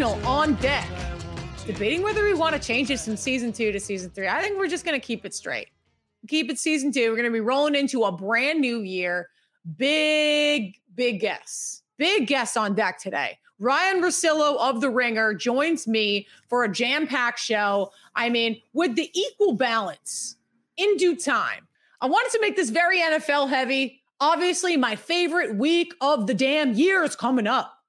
signal on deck. Debating whether we want to change this from season two to season three. I think we're just going to keep it straight. Keep it season two. We're going to be rolling into a brand new year. Big, big guess. Big guess on deck today. Ryen Russillo of The Ringer joins me for a jam packed show. I mean, with the equal balance in due time. I wanted to make this very NFL heavy. Obviously, my favorite week of the damn year is coming up.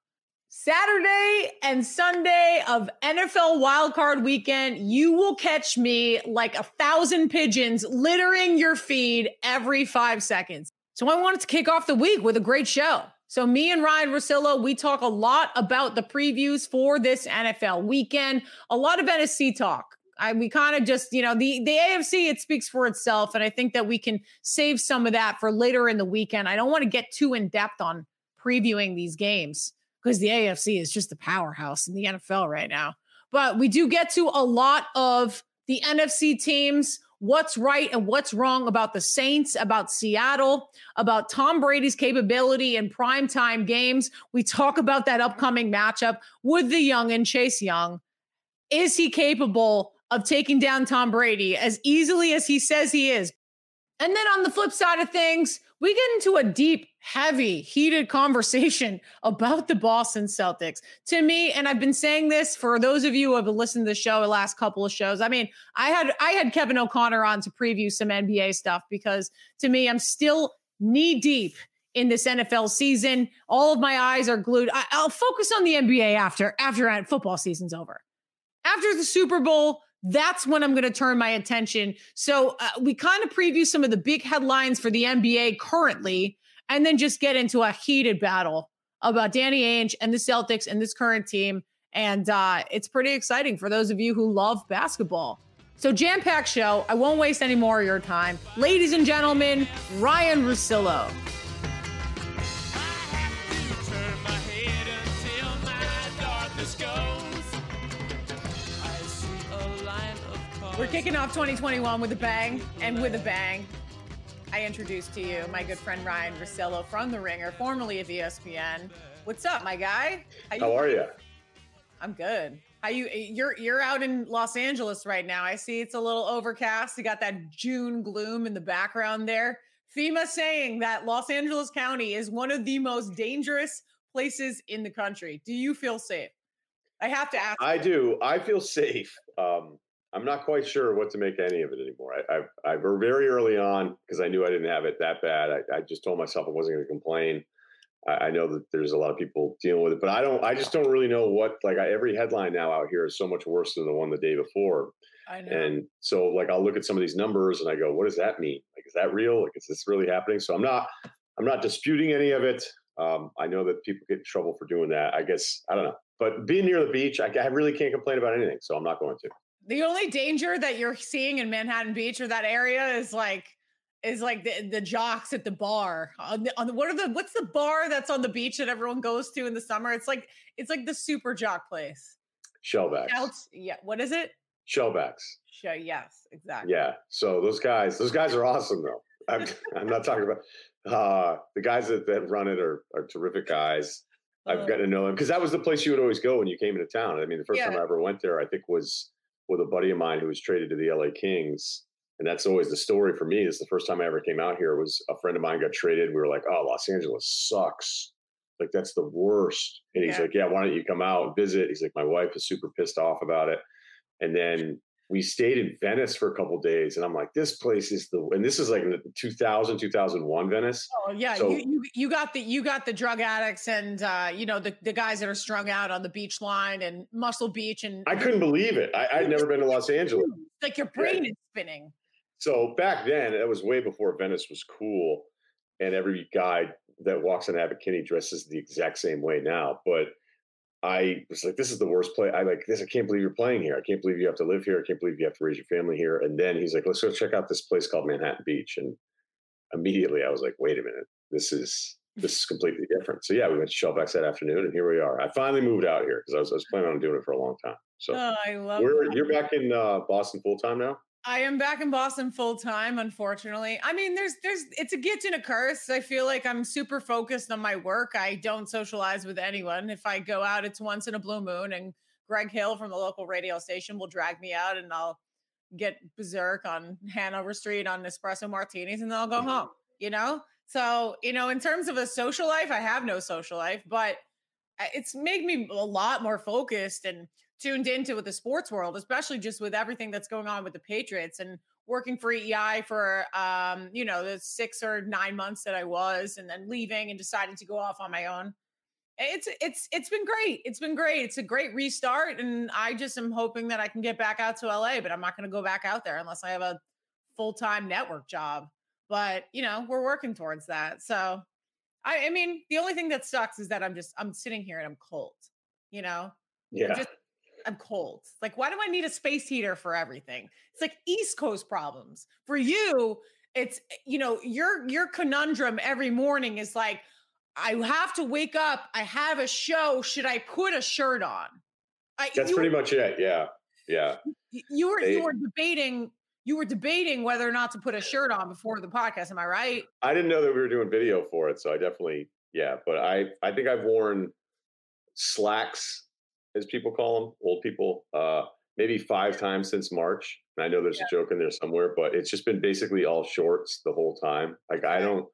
Saturday and Sunday of NFL wildcard weekend, you will catch me like a thousand pigeons littering your feed every five seconds. So I wanted to kick off the week with a great show. So me and Ryen Russillo, we talk a lot about the previews for this NFL weekend, a lot of NFC talk. I, we kind of just, you know, the the AFC it speaks for itself, and I think that we can save some of that for later in the weekend. I don't want to get too in depth on previewing these games because the AFC is just the powerhouse in the NFL right now. But we do get to a lot of the NFC teams, what's right and what's wrong about the Saints, about Seattle, about Tom Brady's capability in primetime games. We talk about that upcoming matchup with the young and Chase Young. Is he capable of taking down Tom Brady as easily as he says he is? And then on the flip side of things, we get into a deep, heavy, heated conversation about the Boston Celtics. To me, and I've been saying this for those of you who have listened to the show the last couple of shows. I mean, I had I had Kevin O'Connor on to preview some NBA stuff because to me, I'm still knee deep in this NFL season. All of my eyes are glued. I, will focus on the NBA after after football season's over. After the Super Bowl, that's when I'm going to turn my attention. So uh, we kind of preview some of the big headlines for the NBA currently, and then just get into a heated battle about Danny Ainge and the Celtics and this current team. And uh, it's pretty exciting for those of you who love basketball. So, jam packed show. I won't waste any more of your time. Ladies and gentlemen, Ryen Russillo. We're kicking off 2021 with a bang, and with a bang, I introduce to you my good friend Ryen Russillo from The Ringer, formerly of ESPN. What's up, my guy? How, How are you? I'm good. How you? You're you're out in Los Angeles right now. I see it's a little overcast. You got that June gloom in the background there. FEMA saying that Los Angeles County is one of the most dangerous places in the country. Do you feel safe? I have to ask. I do. I feel safe. Um, I'm not quite sure what to make any of it anymore. I, I, I very early on because I knew I didn't have it that bad. I, I just told myself I wasn't going to complain. I, I, know that there's a lot of people dealing with it, but I don't. I just don't really know what. Like I, every headline now out here is so much worse than the one the day before. I know. And so, like, I'll look at some of these numbers and I go, "What does that mean? Like, is that real? Like, is this really happening?" So I'm not. I'm not disputing any of it. Um, I know that people get in trouble for doing that. I guess I don't know. But being near the beach, I, I really can't complain about anything. So I'm not going to. The only danger that you're seeing in Manhattan Beach or that area is like is like the, the jocks at the bar on the, on the what are the what's the bar that's on the beach that everyone goes to in the summer? It's like it's like the super jock place. Shellbacks. Shouts, yeah. What is it? Shellbacks. Show yes, exactly. Yeah. So those guys, those guys are awesome though. I'm I'm not talking about uh the guys that, that run it are are terrific guys. I've uh, gotten to know them because that was the place you would always go when you came into town. I mean, the first yeah. time I ever went there, I think was with a buddy of mine who was traded to the LA Kings. And that's always the story for me. Is the first time I ever came out here was a friend of mine got traded. We were like, "Oh, Los Angeles sucks. Like that's the worst." And he's yeah. like, "Yeah, why don't you come out and visit?" He's like, "My wife is super pissed off about it." And then we stayed in Venice for a couple days, and I'm like, this place is the and this is like the 2000 2001 Venice. Oh yeah, so, you, you, you got the you got the drug addicts and uh, you know the the guys that are strung out on the beach line and Muscle Beach and I couldn't believe it. I, would never been to Los Angeles. Like your brain yeah. is spinning. So back then, it was way before Venice was cool, and every guy that walks in Abbot Kinney dresses the exact same way now, but I was like, this is the worst play. I like this. I can't believe you're playing here. I can't believe you have to live here. I can't believe you have to raise your family here. And then he's like, let's go check out this place called Manhattan Beach. And immediately I was like, wait a minute, this is this is completely different. So yeah, we went to Shellbacks that afternoon, and here we are. I finally moved out here because I was, I was planning on doing it for a long time. So oh, I love. You're back in uh, Boston full time now. I am back in Boston full time, unfortunately. I mean, there's there's it's a gift and a curse. I feel like I'm super focused on my work. I don't socialize with anyone. If I go out, it's once in a blue moon and Greg Hill from the local radio station will drag me out and I'll get berserk on Hanover Street on espresso martinis and then I'll go mm-hmm. home, you know? So, you know, in terms of a social life, I have no social life, but uh, it's made me a lot more focused and tuned into with the sports world, especially just with everything that's going on with the Patriots and working for EI for um, you know, the six or nine months that I was and then leaving and deciding to go off on my own. It's it's it's been great. It's been great. It's a great restart. And I just am hoping that I can get back out to LA, but I'm not gonna go back out there unless I have a full-time network job. But you know, we're working towards that. So I, I mean, the only thing that sucks is that I'm just I'm sitting here and I'm cold. You know, yeah. I'm, just, I'm cold. Like, why do I need a space heater for everything? It's like East Coast problems. For you, it's eh, you know your your conundrum every morning is like, I have to wake up. I have a show. Should I put a shirt on? I, That's pretty much it. Yeah, yeah. You were they, you were debating you were debating whether or not to put a shirt on before the podcast. Am I right? I didn't know that we were doing video for it, so I definitely yeah. But I I think I've worn slacks, as people call them, old people, uh, maybe five times since March. And I know there's yeah. a joke in there somewhere, but it's just been basically all shorts the whole time. Like I don't.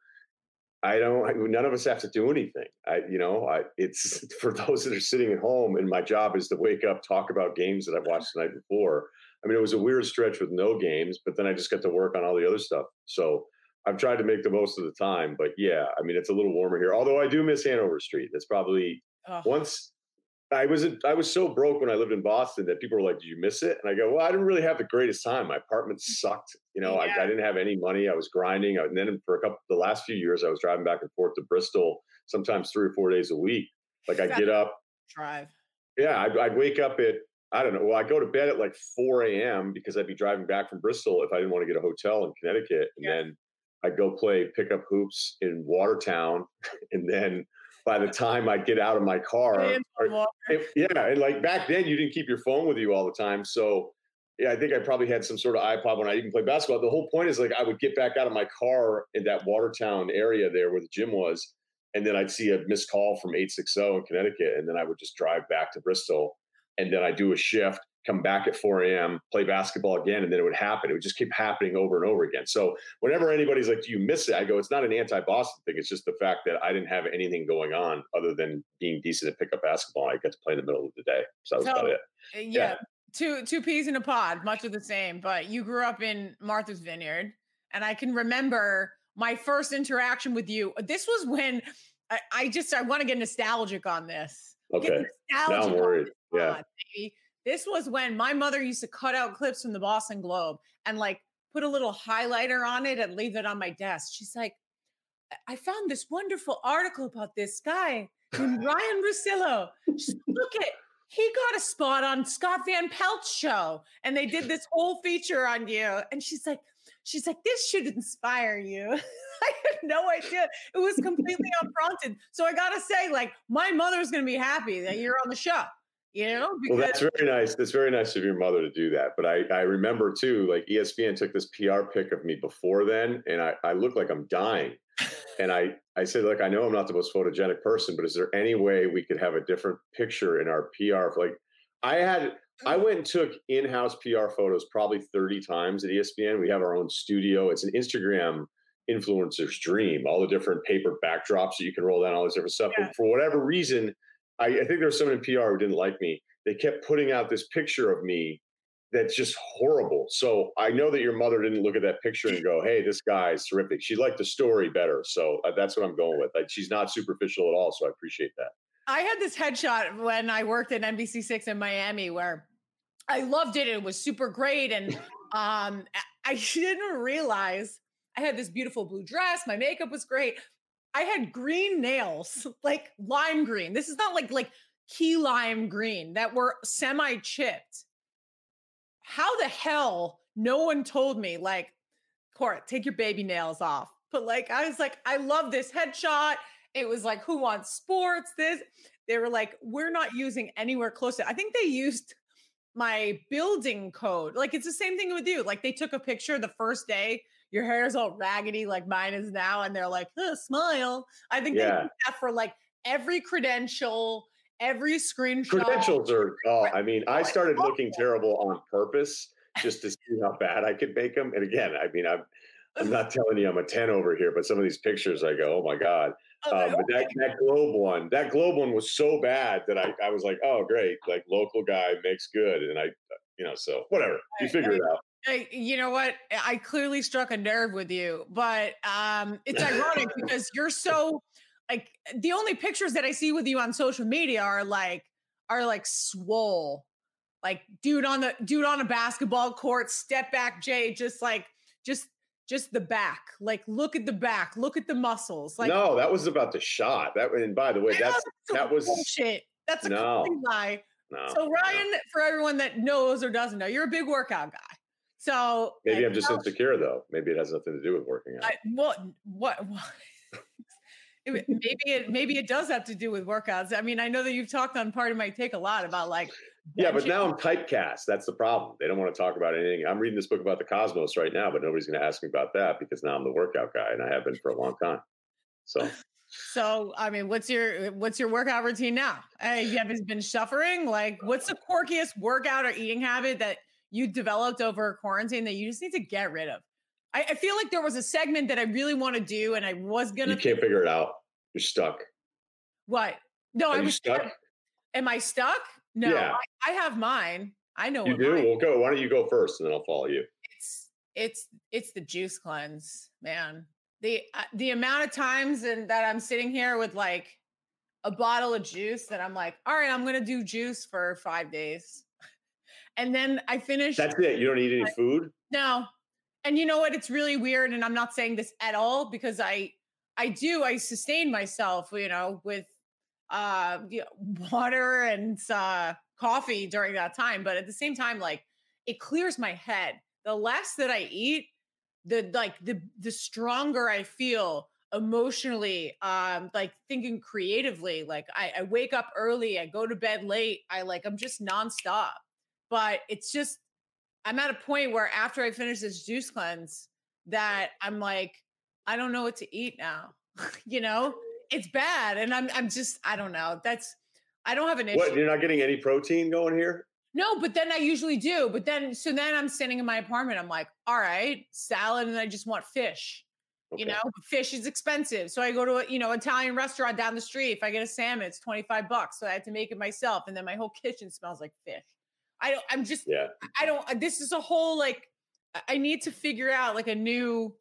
I don't. None of us have to do anything. I, you know, I, it's for those that are sitting at home, and my job is to wake up, talk about games that I've watched the night before, I mean, it was a weird stretch with no games, but then I just got to work on all the other stuff. So I've tried to make the most of the time. But yeah, I mean, it's a little warmer here. Although I do miss Hanover Street. That's probably oh. once I was I was so broke when I lived in Boston that people were like, "Do you miss it?" And I go, "Well, I didn't really have the greatest time. My apartment sucked. You know, yeah. I, I, didn't have any money. I was grinding, and then for a couple the last few years, I was driving back and forth to Bristol, sometimes three or four days a week. Like I get up, drive. Yeah, I'd, I'd wake up at I don't know. Well, I go to bed at like 4 a.m. because I'd be driving back from Bristol if I didn't want to get a hotel in Connecticut. And yeah. then I'd go play pickup hoops in Watertown. And then by the time I get out of my car, or, yeah, and like back then you didn't keep your phone with you all the time. So yeah, I think I probably had some sort of iPod when I even played basketball. The whole point is like I would get back out of my car in that Watertown area there where the gym was. And then I'd see a missed call from 860 in Connecticut. And then I would just drive back to Bristol and then I do a shift, come back at 4 a.m., play basketball again, and then it would happen. It would just keep happening over and over again. So whenever anybody's like, "Do you miss it?" I go, "It's not an anti-Boston thing. It's just the fact that I didn't have anything going on other than being decent at pick up basketball. I got to play in the middle of the day, so that was so, about it." Uh, yeah, yeah, two two peas in a pod, much of the same. But you grew up in Martha's Vineyard, and I can remember my first interaction with you. This was when I, I just I want to get nostalgic on this. Okay. Now I'm worried. Yeah. baby. This was when my mother used to cut out clips from the Boston Globe and like put a little highlighter on it and leave it on my desk. She's like, I found this wonderful article about this guy named Ryen Russillo. Look at he got a spot on Scott Van Pelt's show, and they did this whole feature on you. And she's like, she's like, this should inspire you. I had no idea. It was completely unprompted. So I gotta say, like, my mother's gonna be happy that you're on the show. You know, well, that's very nice. That's very nice of your mother to do that. But I, I remember too, like ESPN took this PR pic of me before then, and I, I look like I'm dying. And I, I said, look, I know I'm not the most photogenic person, but is there any way we could have a different picture in our PR? Like, I had, I mm. went and took in-house PR photos probably 30 times at ESPN. We have our own studio. It's an Instagram influencer's dream. All the different paper backdrops that you can roll down, all this different stuff. Yeah. But for whatever reason, I, I think there was someone in PR who didn't like me. They kept putting out this picture of me that's just horrible. So I know that your mother didn't look at that picture and go, "Hey, this guy's terrific." She liked the story better, so uh, that's what I'm going with. Like, she's not superficial at all, so I appreciate that. I had this headshot when I worked at NBC Six in Miami, where I loved it. It was super great, and um, I didn't realize I had this beautiful blue dress. My makeup was great, I had green nails, like lime green. This is not like like key lime green that were semi chipped. How the hell no one told me like, Court, take your baby nails off. But like I was like, I love this headshot. It was like, who wants sports? This they were like, we're not using anywhere close to. I think they used my building code. Like it's the same thing with you. Like they took a picture the first day, your hair is all raggedy like mine is now, and they're like, oh, smile. I think yeah. they do that for like every credential, every screenshot. Credentials are. Oh, I mean, I started looking terrible on purpose just to see how bad I could make them. And again, I mean, I'm I'm not telling you I'm a 10 over here, but some of these pictures I go, oh my God. Um, but that, that globe one, that globe one was so bad that I, I was like, oh great, like local guy makes good. And I, you know, so whatever. You figure it out. I, you know what? I clearly struck a nerve with you, but um, it's ironic because you're so like the only pictures that I see with you on social media are like are like swole, like dude on the dude on a basketball court, step back, Jay, just like just just the back. Like, look at the back. Look at the muscles. Like, no, that was about the shot. That and by the way, that's that was shit. That's a no, lie. No, so Ryen, no. for everyone that knows or doesn't know, you're a big workout guy. So maybe I'm just insecure though. Maybe it has nothing to do with working out. I, what? What? what? maybe it maybe it does have to do with workouts. I mean, I know that you've talked on part of my take a lot about like yeah, but now I'm typecast. That's the problem. They don't want to talk about anything. I'm reading this book about the cosmos right now, but nobody's going to ask me about that because now I'm the workout guy, and I have been for a long time. So, so I mean, what's your what's your workout routine now? Hey, you have been suffering. Like, what's the quirkiest workout or eating habit that you developed over quarantine that you just need to get rid of? I, I feel like there was a segment that I really want to do, and I was gonna. You can't figure it out. You're stuck. What? No, Are I was stuck. Am I stuck? No, yeah. I, I, have mine. I know you do. Mine. Well, go. Why don't you go first, and then I'll follow you. It's it's it's the juice cleanse, man. The uh, the amount of times and that I'm sitting here with like a bottle of juice that I'm like, all right, I'm gonna do juice for five days, and then I finish. That's it. You don't eat any food. No, and you know what? It's really weird, and I'm not saying this at all because I I do I sustain myself, you know, with uh, water and uh, coffee during that time. But at the same time, like it clears my head. The less that I eat, the like the the stronger I feel emotionally um like thinking creatively like I, I wake up early i go to bed late i like i'm just nonstop but it's just i'm at a point where after i finish this juice cleanse that i'm like i don't know what to eat now you know it's bad. And I'm I'm just I don't know. That's I don't have an issue. What you're not getting any protein going here? No, but then I usually do. But then so then I'm sitting in my apartment. I'm like, all right, salad, and I just want fish. Okay. You know, fish is expensive. So I go to a, you know, Italian restaurant down the street. If I get a salmon, it's 25 bucks. So I have to make it myself. And then my whole kitchen smells like fish. I don't, I'm just, yeah. I don't, uh, this is a whole like, I need to figure out like a new mm.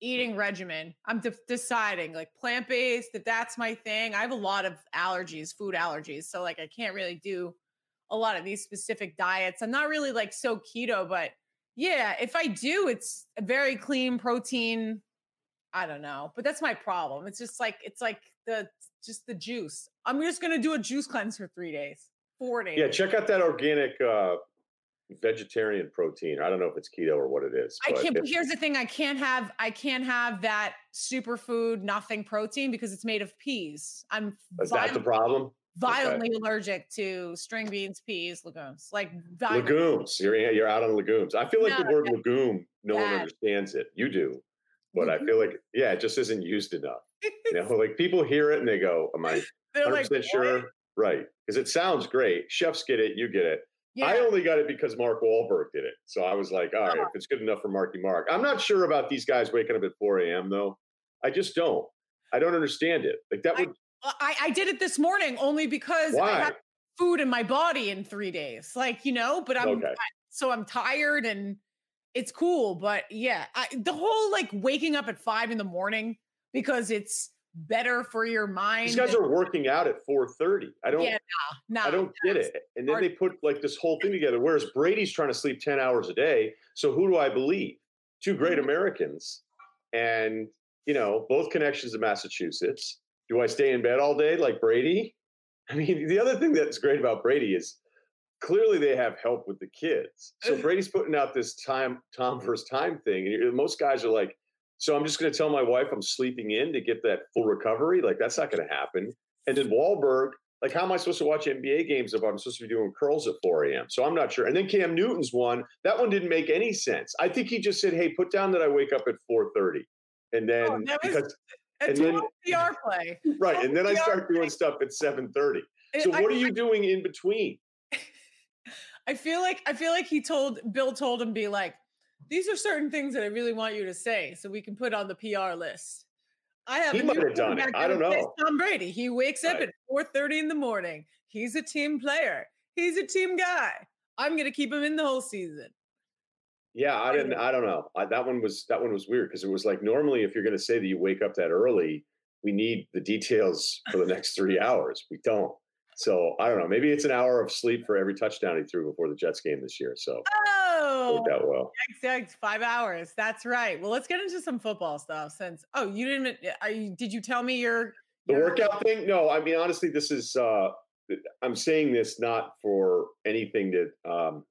eating regimen. I'm de- deciding like plant based, if that's my thing. I have a lot of allergies, food allergies. So, like, I can't really do a lot of these specific diets. I'm not really like so keto, but yeah, if I do, it's a very clean protein. I don't know, but that's my problem. It's just like, it's like the, just the juice. I'm just going to do a juice cleanse for three days, four days. Yeah, check out that organic uh, vegetarian protein. I don't know if it's keto or what it is. I can't. But here's the thing: I can't have I can't have that superfood nothing protein because it's made of peas. I'm. Is that the problem? Violently okay. allergic to string beans, peas, legumes. Like legumes. You're you're out on legumes. I feel like no, the word legume. No one understands it. You do, but I feel like yeah, it just isn't used enough. you know, like people hear it and they go, "Am I 100 like, sure?" Right, because it sounds great. Chefs get it. You get it yeah. I only got it because Mark Wahlberg did it. So I was like, all right, oh. if it's good enough for Marky Mark. I'm not sure about these guys waking up at 4 a.m. though. I just don't. I don't understand it. Like that would. Uh, I, I did it this morning only because Why? I had food in my body in three days. Like you know, but I'm okay. I, so I'm tired and it's cool. But yeah, I, the whole like waking up at five in the morning because it's better for your mind. These guys are working out at 4:30. I don't yeah, no, no, I don't get it. And then they put like this whole thing together. Whereas Brady's trying to sleep 10 hours a day. So who do I believe? Two great mm-hmm. Americans. And you know, both connections to Massachusetts. Do I stay in bed all day like Brady? I mean, the other thing that's great about Brady is clearly they have help with the kids. So Brady's putting out this time Tom first time thing. And most guys are like, so I'm just going to tell my wife I'm sleeping in to get that full recovery. Like that's not going to happen. And then Wahlberg, Like, how am I supposed to watch NBA games if I'm supposed to be doing curls at 4 a.m.? So I'm not sure. And then Cam Newton's one, that one didn't make any sense. I think he just said, "Hey, put down that I wake up at 4:30," and then oh, because and then PR play, right? And then I start doing stuff at 7:30. So what are you doing in between? I feel like I feel like he told Bill told him be like, these are certain things that I really want you to say so we can put on the PR list. I have he might have done it. I don't know. Tom Brady. He wakes up right. at 4:30 in the morning. He's a team player. He's a team guy. I'm gonna keep him in the whole season. Yeah, I didn't. I don't know. I, that one was that one was weird because it was like normally if you're gonna say that you wake up that early, we need the details for the next three hours. We don't. So I don't know. Maybe it's an hour of sleep for every touchdown he threw before the Jets game this year. So oh, worked out well. Exact five hours. That's right. Well, let's get into some football stuff. Since oh, you didn't. Are you, did you tell me your the workout thing? No, I mean honestly, this is. uh I'm saying this not for anything that um,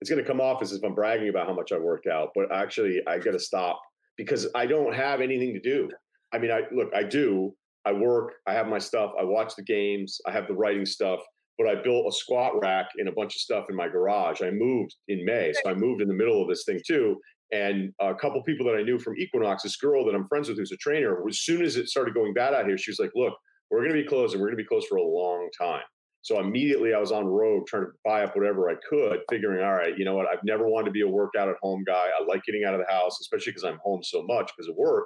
it's going to come off as if I'm bragging about how much I worked out, but actually I got to stop because I don't have anything to do. I mean, I look, I do, I work, I have my stuff, I watch the games, I have the writing stuff, but I built a squat rack and a bunch of stuff in my garage. I moved in May, so I moved in the middle of this thing too. And a couple people that I knew from Equinox, this girl that I'm friends with who's a trainer, as soon as it started going bad out here, she was like, Look, we're going to be closed and we're going to be closed for a long time. So immediately I was on road trying to buy up whatever I could, figuring, all right, you know what? I've never wanted to be a workout at home guy. I like getting out of the house, especially because I'm home so much because of work.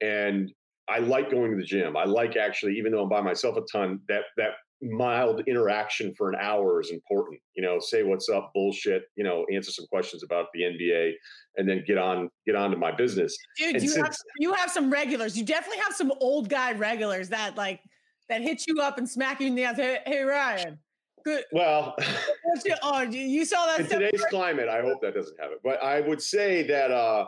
And I like going to the gym. I like actually, even though I'm by myself a ton, that that mild interaction for an hour is important. You know, say what's up, bullshit. You know, answer some questions about the NBA, and then get on get on to my business. Dude, you have you have some regulars. You definitely have some old guy regulars that like that hit you up and smack you in the ass. Hey, hey Ryen. Good. Well, oh, you saw that. In today's climate, I hope that doesn't happen. But I would say that uh,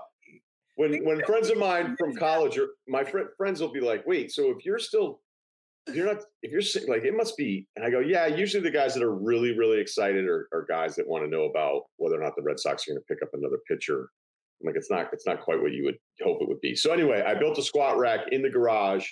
when when friends of mine from college or my fr- friends will be like, "Wait, so if you're still you're not if you're like it must be," and I go, "Yeah." Usually the guys that are really really excited are, are guys that want to know about whether or not the Red Sox are going to pick up another pitcher. I'm like, it's not it's not quite what you would hope it would be. So anyway, I built a squat rack in the garage,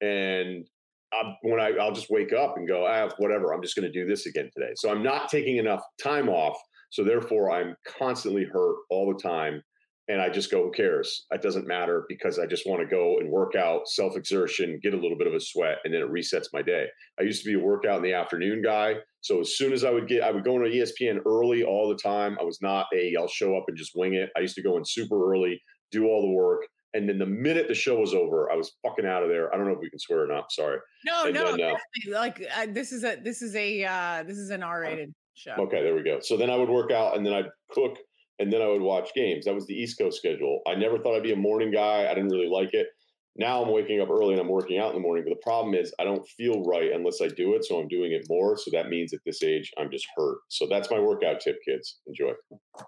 and I'm, when I I'll just wake up and go, ah, whatever. I'm just going to do this again today. So I'm not taking enough time off. So therefore, I'm constantly hurt all the time and I just go, who cares? It doesn't matter because I just want to go and work out, self exertion, get a little bit of a sweat, and then it resets my day. I used to be a workout in the afternoon guy. So as soon as I would get, I would go into ESPN early all the time. I was not a, I'll show up and just wing it. I used to go in super early, do all the work. And then the minute the show was over, I was fucking out of there. I don't know if we can swear or not. sorry. No, and no. Then, uh, like uh, this is a this is a uh, this is an R rated show. Okay, there we go. So then I would work out, and then I'd cook and then I would watch games. That was the East Coast schedule. I never thought I'd be a morning guy. I didn't really like it. Now I'm waking up early and I'm working out in the morning. But the problem is I don't feel right unless I do it. So I'm doing it more. So that means at this age I'm just hurt. So that's my workout tip, kids. Enjoy.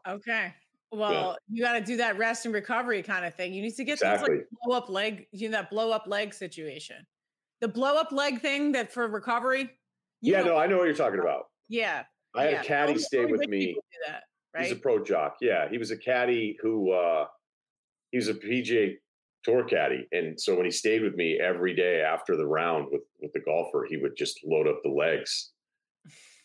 Okay. Well, yeah. you got to do that rest and recovery kind of thing. You need to get exactly. like blow up leg, you know, that blow up leg situation. The blow up leg thing that for recovery. Yeah, know, no, I know what you're talking about. Yeah. I had yeah. a caddy stay with me right? He's a pro jock. Yeah, he was a caddy who uh, he was a PGA tour caddy, and so when he stayed with me every day after the round with with the golfer, he would just load up the legs.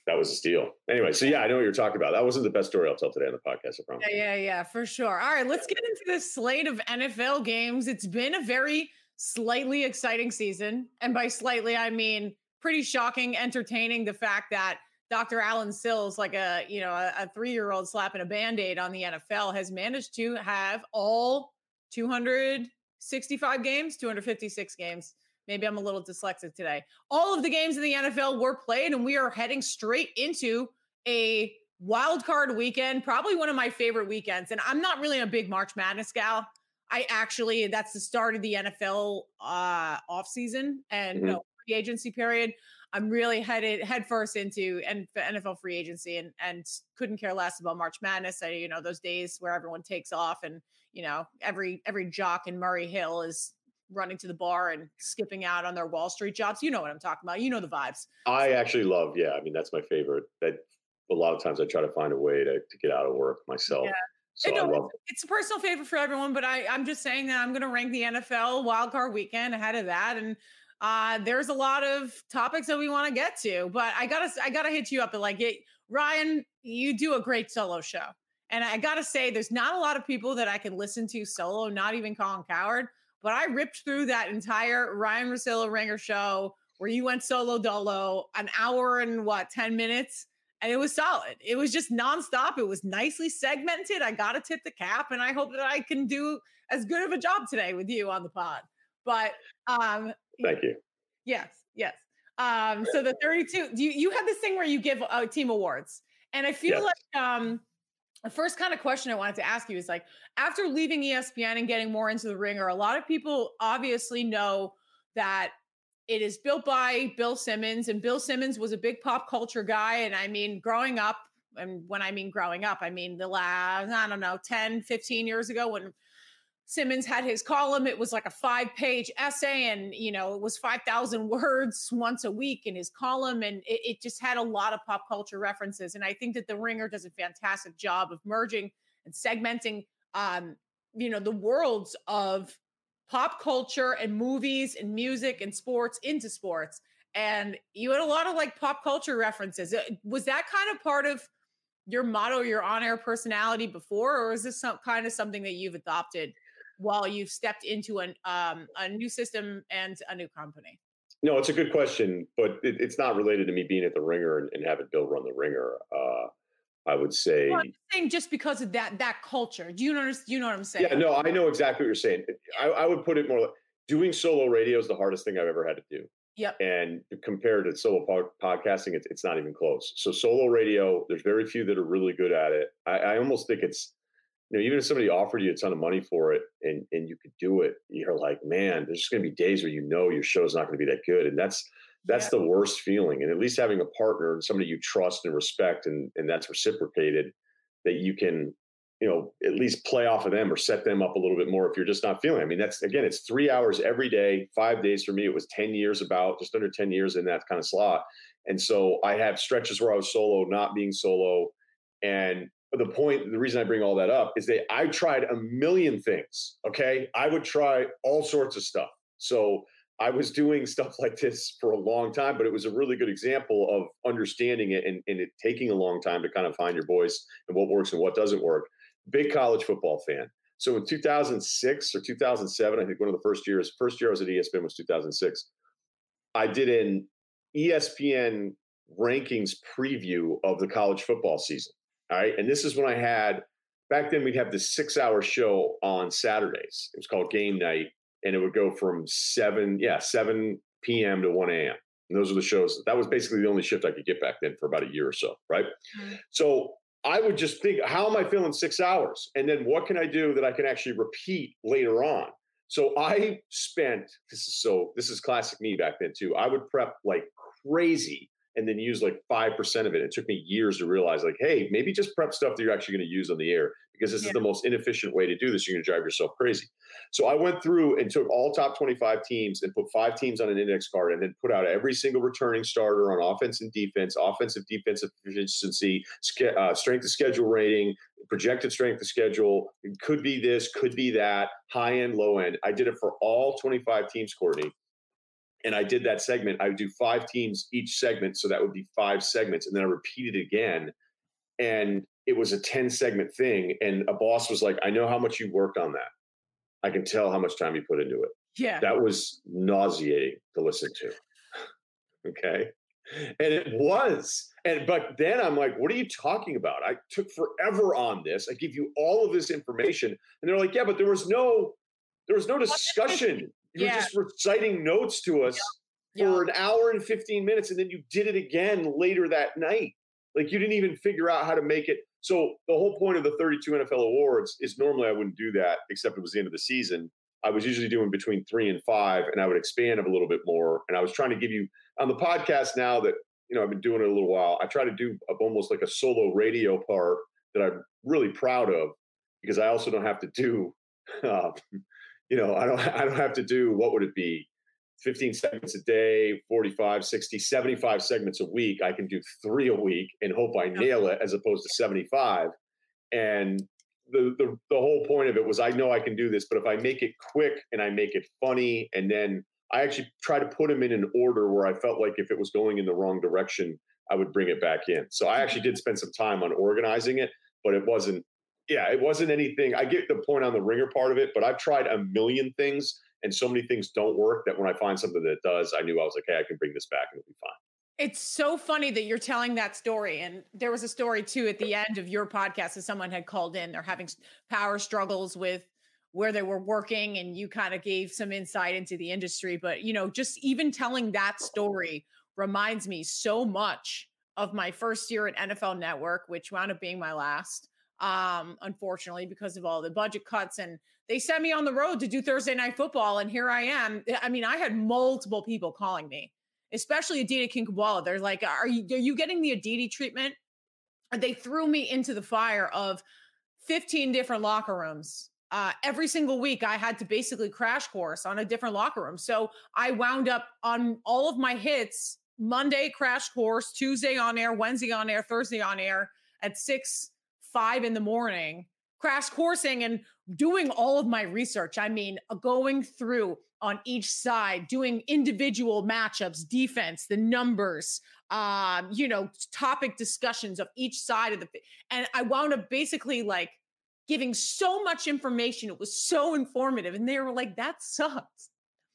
That was a steal. Anyway, so yeah, I know what you're talking about. That wasn't the best story I'll tell today on the podcast. I promise. Yeah, yeah, yeah, for sure. All right, let's get into this slate of NFL games. It's been a very slightly exciting season, and by slightly I mean pretty shocking, entertaining. The fact that Dr. Allen Sills, like a you know a, a three year old slapping a band aid on the NFL, has managed to have all 265 games, 256 games. Maybe I'm a little dyslexic today. All of the games in the NFL were played, and we are heading straight into a wild card weekend. Probably one of my favorite weekends. And I'm not really a big March Madness gal. I actually that's the start of the NFL uh, off season and mm-hmm. no, free agency period. I'm really headed headfirst into NFL free agency and and couldn't care less about March Madness. I, you know, those days where everyone takes off and you know every every jock in Murray Hill is running to the bar and skipping out on their Wall Street jobs. You know what I'm talking about. You know the vibes. I actually love, yeah. I mean, that's my favorite. That a lot of times I try to find a way to, to get out of work myself. Yeah. So love- it's a personal favorite for everyone, but I, I'm just saying that I'm going to rank the NFL wildcard weekend ahead of that. And uh, there's a lot of topics that we want to get to, but I gotta I gotta hit you up like it, Ryen, you do a great solo show. And I gotta say, there's not a lot of people that I can listen to solo, not even Colin Cowherd. But I ripped through that entire Ryen Russillo Ringer show where you went solo dolo, an hour and what, 10 minutes? And it was solid. It was just nonstop. It was nicely segmented. I got to tip the cap, and I hope that I can do as good of a job today with you on the pod. But um thank you. Yes, yes. Um, so the 32, you you have this thing where you give uh, team awards. And I feel yes. like um the first kind of question I wanted to ask you is like after leaving ESPN and getting more into the ringer, a lot of people obviously know that it is built by Bill Simmons, and Bill Simmons was a big pop culture guy. And I mean, growing up, and when I mean growing up, I mean the last, I don't know, 10, 15 years ago when Simmons had his column. It was like a five page essay, and you know, it was 5,000 words once a week in his column. And it, it, just had a lot of pop culture references. And I think that The Ringer does a fantastic job of merging and segmenting, um, you know, the worlds of pop culture and movies and music and sports into sports. And you had a lot of like pop culture references. Uh, was that kind of part of your motto, your on air personality before, or is this some kind of something that you've adopted while you've stepped into an, um, a new system and a new company? No, it's a good question, but it, it's not related to me being at the Ringer and, and having Bill run the Ringer. Uh, I would say. Well, just because of that that culture. Do you know? Do you know what I'm saying? Yeah, no, I know exactly what you're saying. I, I would put it more like doing solo radio is the hardest thing I've ever had to do. Yep. And compared to solo po- podcasting, it's, it's not even close. So solo radio, there's very few that are really good at it. I, I almost think it's you know, even if somebody offered you a ton of money for it and and you could do it, you're like, man, there's just going to be days where you know your show's not going to be that good, and that's that's yeah. the worst feeling. And at least having a partner and somebody you trust and respect, and and that's reciprocated, that you can, you know, at least play off of them or set them up a little bit more if you're just not feeling. I mean, that's again, it's three hours every day, five days for me. It was ten years, about just under ten years in that kind of slot, and so I have stretches where I was solo, not being solo, and the point, the reason I bring all that up is that I tried a million things. Okay. I would try all sorts of stuff. So I was doing stuff like this for a long time, but it was a really good example of understanding it and, and it taking a long time to kind of find your voice and what works and what doesn't work. Big college football fan. So in 2006 or 2007, I think one of the first years, first year I was at ESPN was 2006. I did an ESPN rankings preview of the college football season. All right. And this is when I had back then we'd have this six hour show on Saturdays. It was called game night. And it would go from seven, yeah, 7 p.m. to 1 a.m. And those are the shows. That was basically the only shift I could get back then for about a year or so. Right. Mm-hmm. So I would just think, how am I feeling six hours? And then what can I do that I can actually repeat later on? So I spent this is so this is classic me back then too. I would prep like crazy and then use like 5% of it. It took me years to realize, like, hey, maybe just prep stuff that you're actually going to use on the air because this yeah. is the most inefficient way to do this. You're going to drive yourself crazy. So I went through and took all top 25 teams and put five teams on an index card and then put out every single returning starter on offense and defense, offensive, defensive efficiency, uh, strength of schedule rating, projected strength of schedule. It could be this, could be that, high end, low end. I did it for all 25 teams, Courtney and I did that segment. I would do five teams each segment, so that would be five segments, and then I repeated it again, and it was a ten segment thing. And a boss was like, "I know how much you work on that. I can tell how much time you put into it." Yeah, that was nauseating to listen to. okay, and it was. And but then I'm like, "What are you talking about? I took forever on this. I give you all of this information," and they're like, "Yeah, but there was no." There was no discussion you yeah. were just reciting notes to us yeah. for yeah. an hour and 15 minutes, and then you did it again later that night. Like you didn't even figure out how to make it. So the whole point of the 32 NFL awards is normally I wouldn't do that, except it was the end of the season. I was usually doing between three and five, and I would expand a little bit more. And I was trying to give you on the podcast now that you know I've been doing it a little while. I try to do almost like a solo radio part that I'm really proud of because I also don't have to do uh, you know, I don't I don't have to do what would it be 15 segments a day, 45, 60, 75 segments a week. I can do 3 a week and hope I nail it as opposed to 75. And the, the the whole point of it was I know I can do this, but if I make it quick and I make it funny and then I actually try to put them in an order where I felt like if it was going in the wrong direction, I would bring it back in. So I hmm. actually did spend some time on organizing it, but it wasn't. Yeah, it wasn't anything. I get the point on the ringer part of it, but I've tried a million things, and so many things don't work that when I find something that does, I knew I was like, hey, I can bring this back and it'll be fine. It's so funny that you're telling that story. And there was a story too at the end of your podcast that someone had called in. They're having power struggles with where they were working, and you kind of gave some insight into the industry. But, you know, just even telling that story reminds me so much of my first year at NFL Network, which wound up being my last, um, unfortunately, because of all the budget cuts. And they sent me on the road to do Thursday night football. And here I am. I mean, I had multiple people calling me, especially Aditi Kinkhabwala. They're like, Are you are you getting the Aditi treatment? They threw me into the fire of 15 different locker rooms. Uh, every single week, I had to basically crash course on a different locker room. So I wound up on all of my hits Monday crash course, Tuesday on air, Wednesday on air, Thursday on air at six, five in the morning, crash coursing and doing all of my research. I mean, uh, going through on each side, doing individual matchups, defense, the numbers, um, you know, topic discussions of each side of the, and I wound up basically like giving so much information. It was so informative. And they were like, that sucks.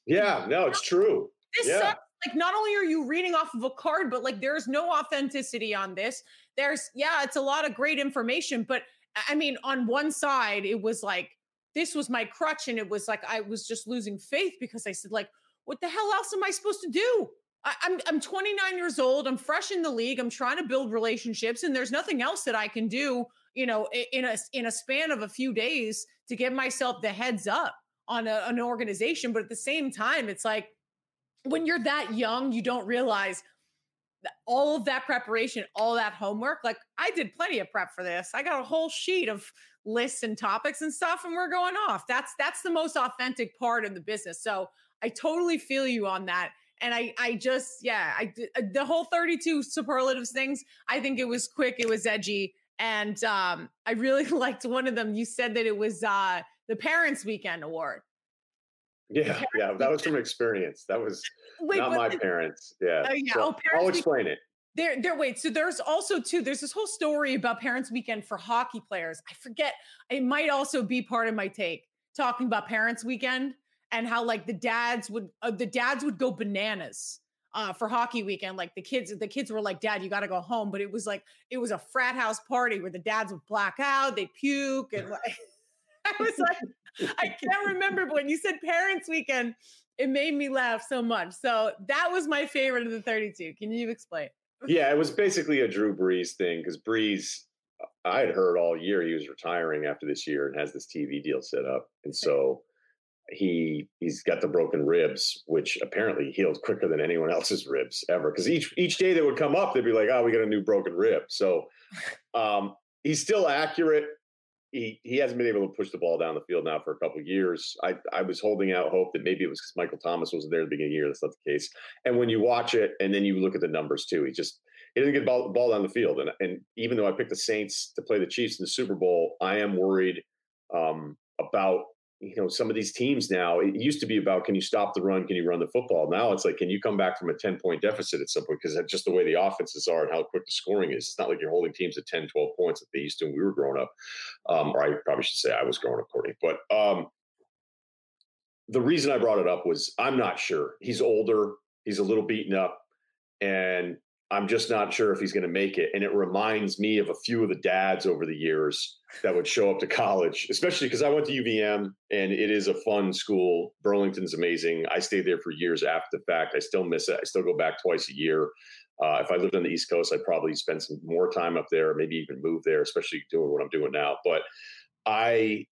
Yeah, no, it's true. This yeah. sucks like not only are you reading off of a card, but like there's no authenticity on this. There's yeah, it's a lot of great information, but I mean, on one side, it was like this was my crutch, and it was like I was just losing faith because I said, like, what the hell else am I supposed to do? I, I'm I'm 29 years old. I'm fresh in the league. I'm trying to build relationships, and there's nothing else that I can do, you know, in a in a span of a few days to give myself the heads up on a, an organization. But at the same time, it's like when you're that young, you don't realize all of that preparation, all that homework. Like I did plenty of prep for this. I got a whole sheet of lists and topics and stuff, and we're going off. That's that's the most authentic part of the business. So I totally feel you on that. And I I just yeah, I uh, the whole 32 superlatives things. I think it was quick, it was edgy, and um, I really liked one of them. You said that it was uh, the Parents Weekend Award. Yeah, yeah, that was from experience. That was wait, not my the, parents. Yeah, uh, yeah. So oh, I'll explain it. There, there. Wait. So there's also too. There's this whole story about Parents Weekend for hockey players. I forget. It might also be part of my take talking about Parents Weekend and how like the dads would uh, the dads would go bananas uh, for hockey weekend. Like the kids, the kids were like, "Dad, you got to go home." But it was like it was a frat house party where the dads would black out, they puke, and like I was like, I can't remember, but when you said parents' weekend, it made me laugh so much. So that was my favorite of the 32. Can you explain? Yeah, it was basically a Drew Brees thing because Brees, I had heard all year he was retiring after this year and has this TV deal set up, and so he he's got the broken ribs, which apparently healed quicker than anyone else's ribs ever. Because each each day they would come up, they'd be like, "Oh, we got a new broken rib." So um, he's still accurate he he hasn't been able to push the ball down the field now for a couple years. I I was holding out hope that maybe it was because Michael Thomas wasn't there at the beginning of the year. That's not the case. And when you watch it and then you look at the numbers too, he just he didn't get ball, ball down the field. And and even though I picked the Saints to play the Chiefs in the Super Bowl, I am worried um, about you know some of these teams now it used to be about can you stop the run? Can you run the football? Now it's like can you come back from a 10 point deficit at some point? Because that's just the way the offenses are and how quick the scoring is. It's not like you're holding teams at 10 12 points they used to when we were growing up. Um, or i probably should say i was growing up courtney. But um, the reason i brought it up was i'm not sure. He's older. He's a little beaten up. And I'm just not sure if he's going to make it. And it reminds me of a few of the dads over the years that would show up to college, especially because I went to UVM and it is a fun school. Burlington's amazing. I stayed there for years after the fact. I still miss it. I still go back twice a year. Uh, if I lived on the East Coast, I'd probably spend some more time up there, maybe even move there, especially doing what I'm doing now. But I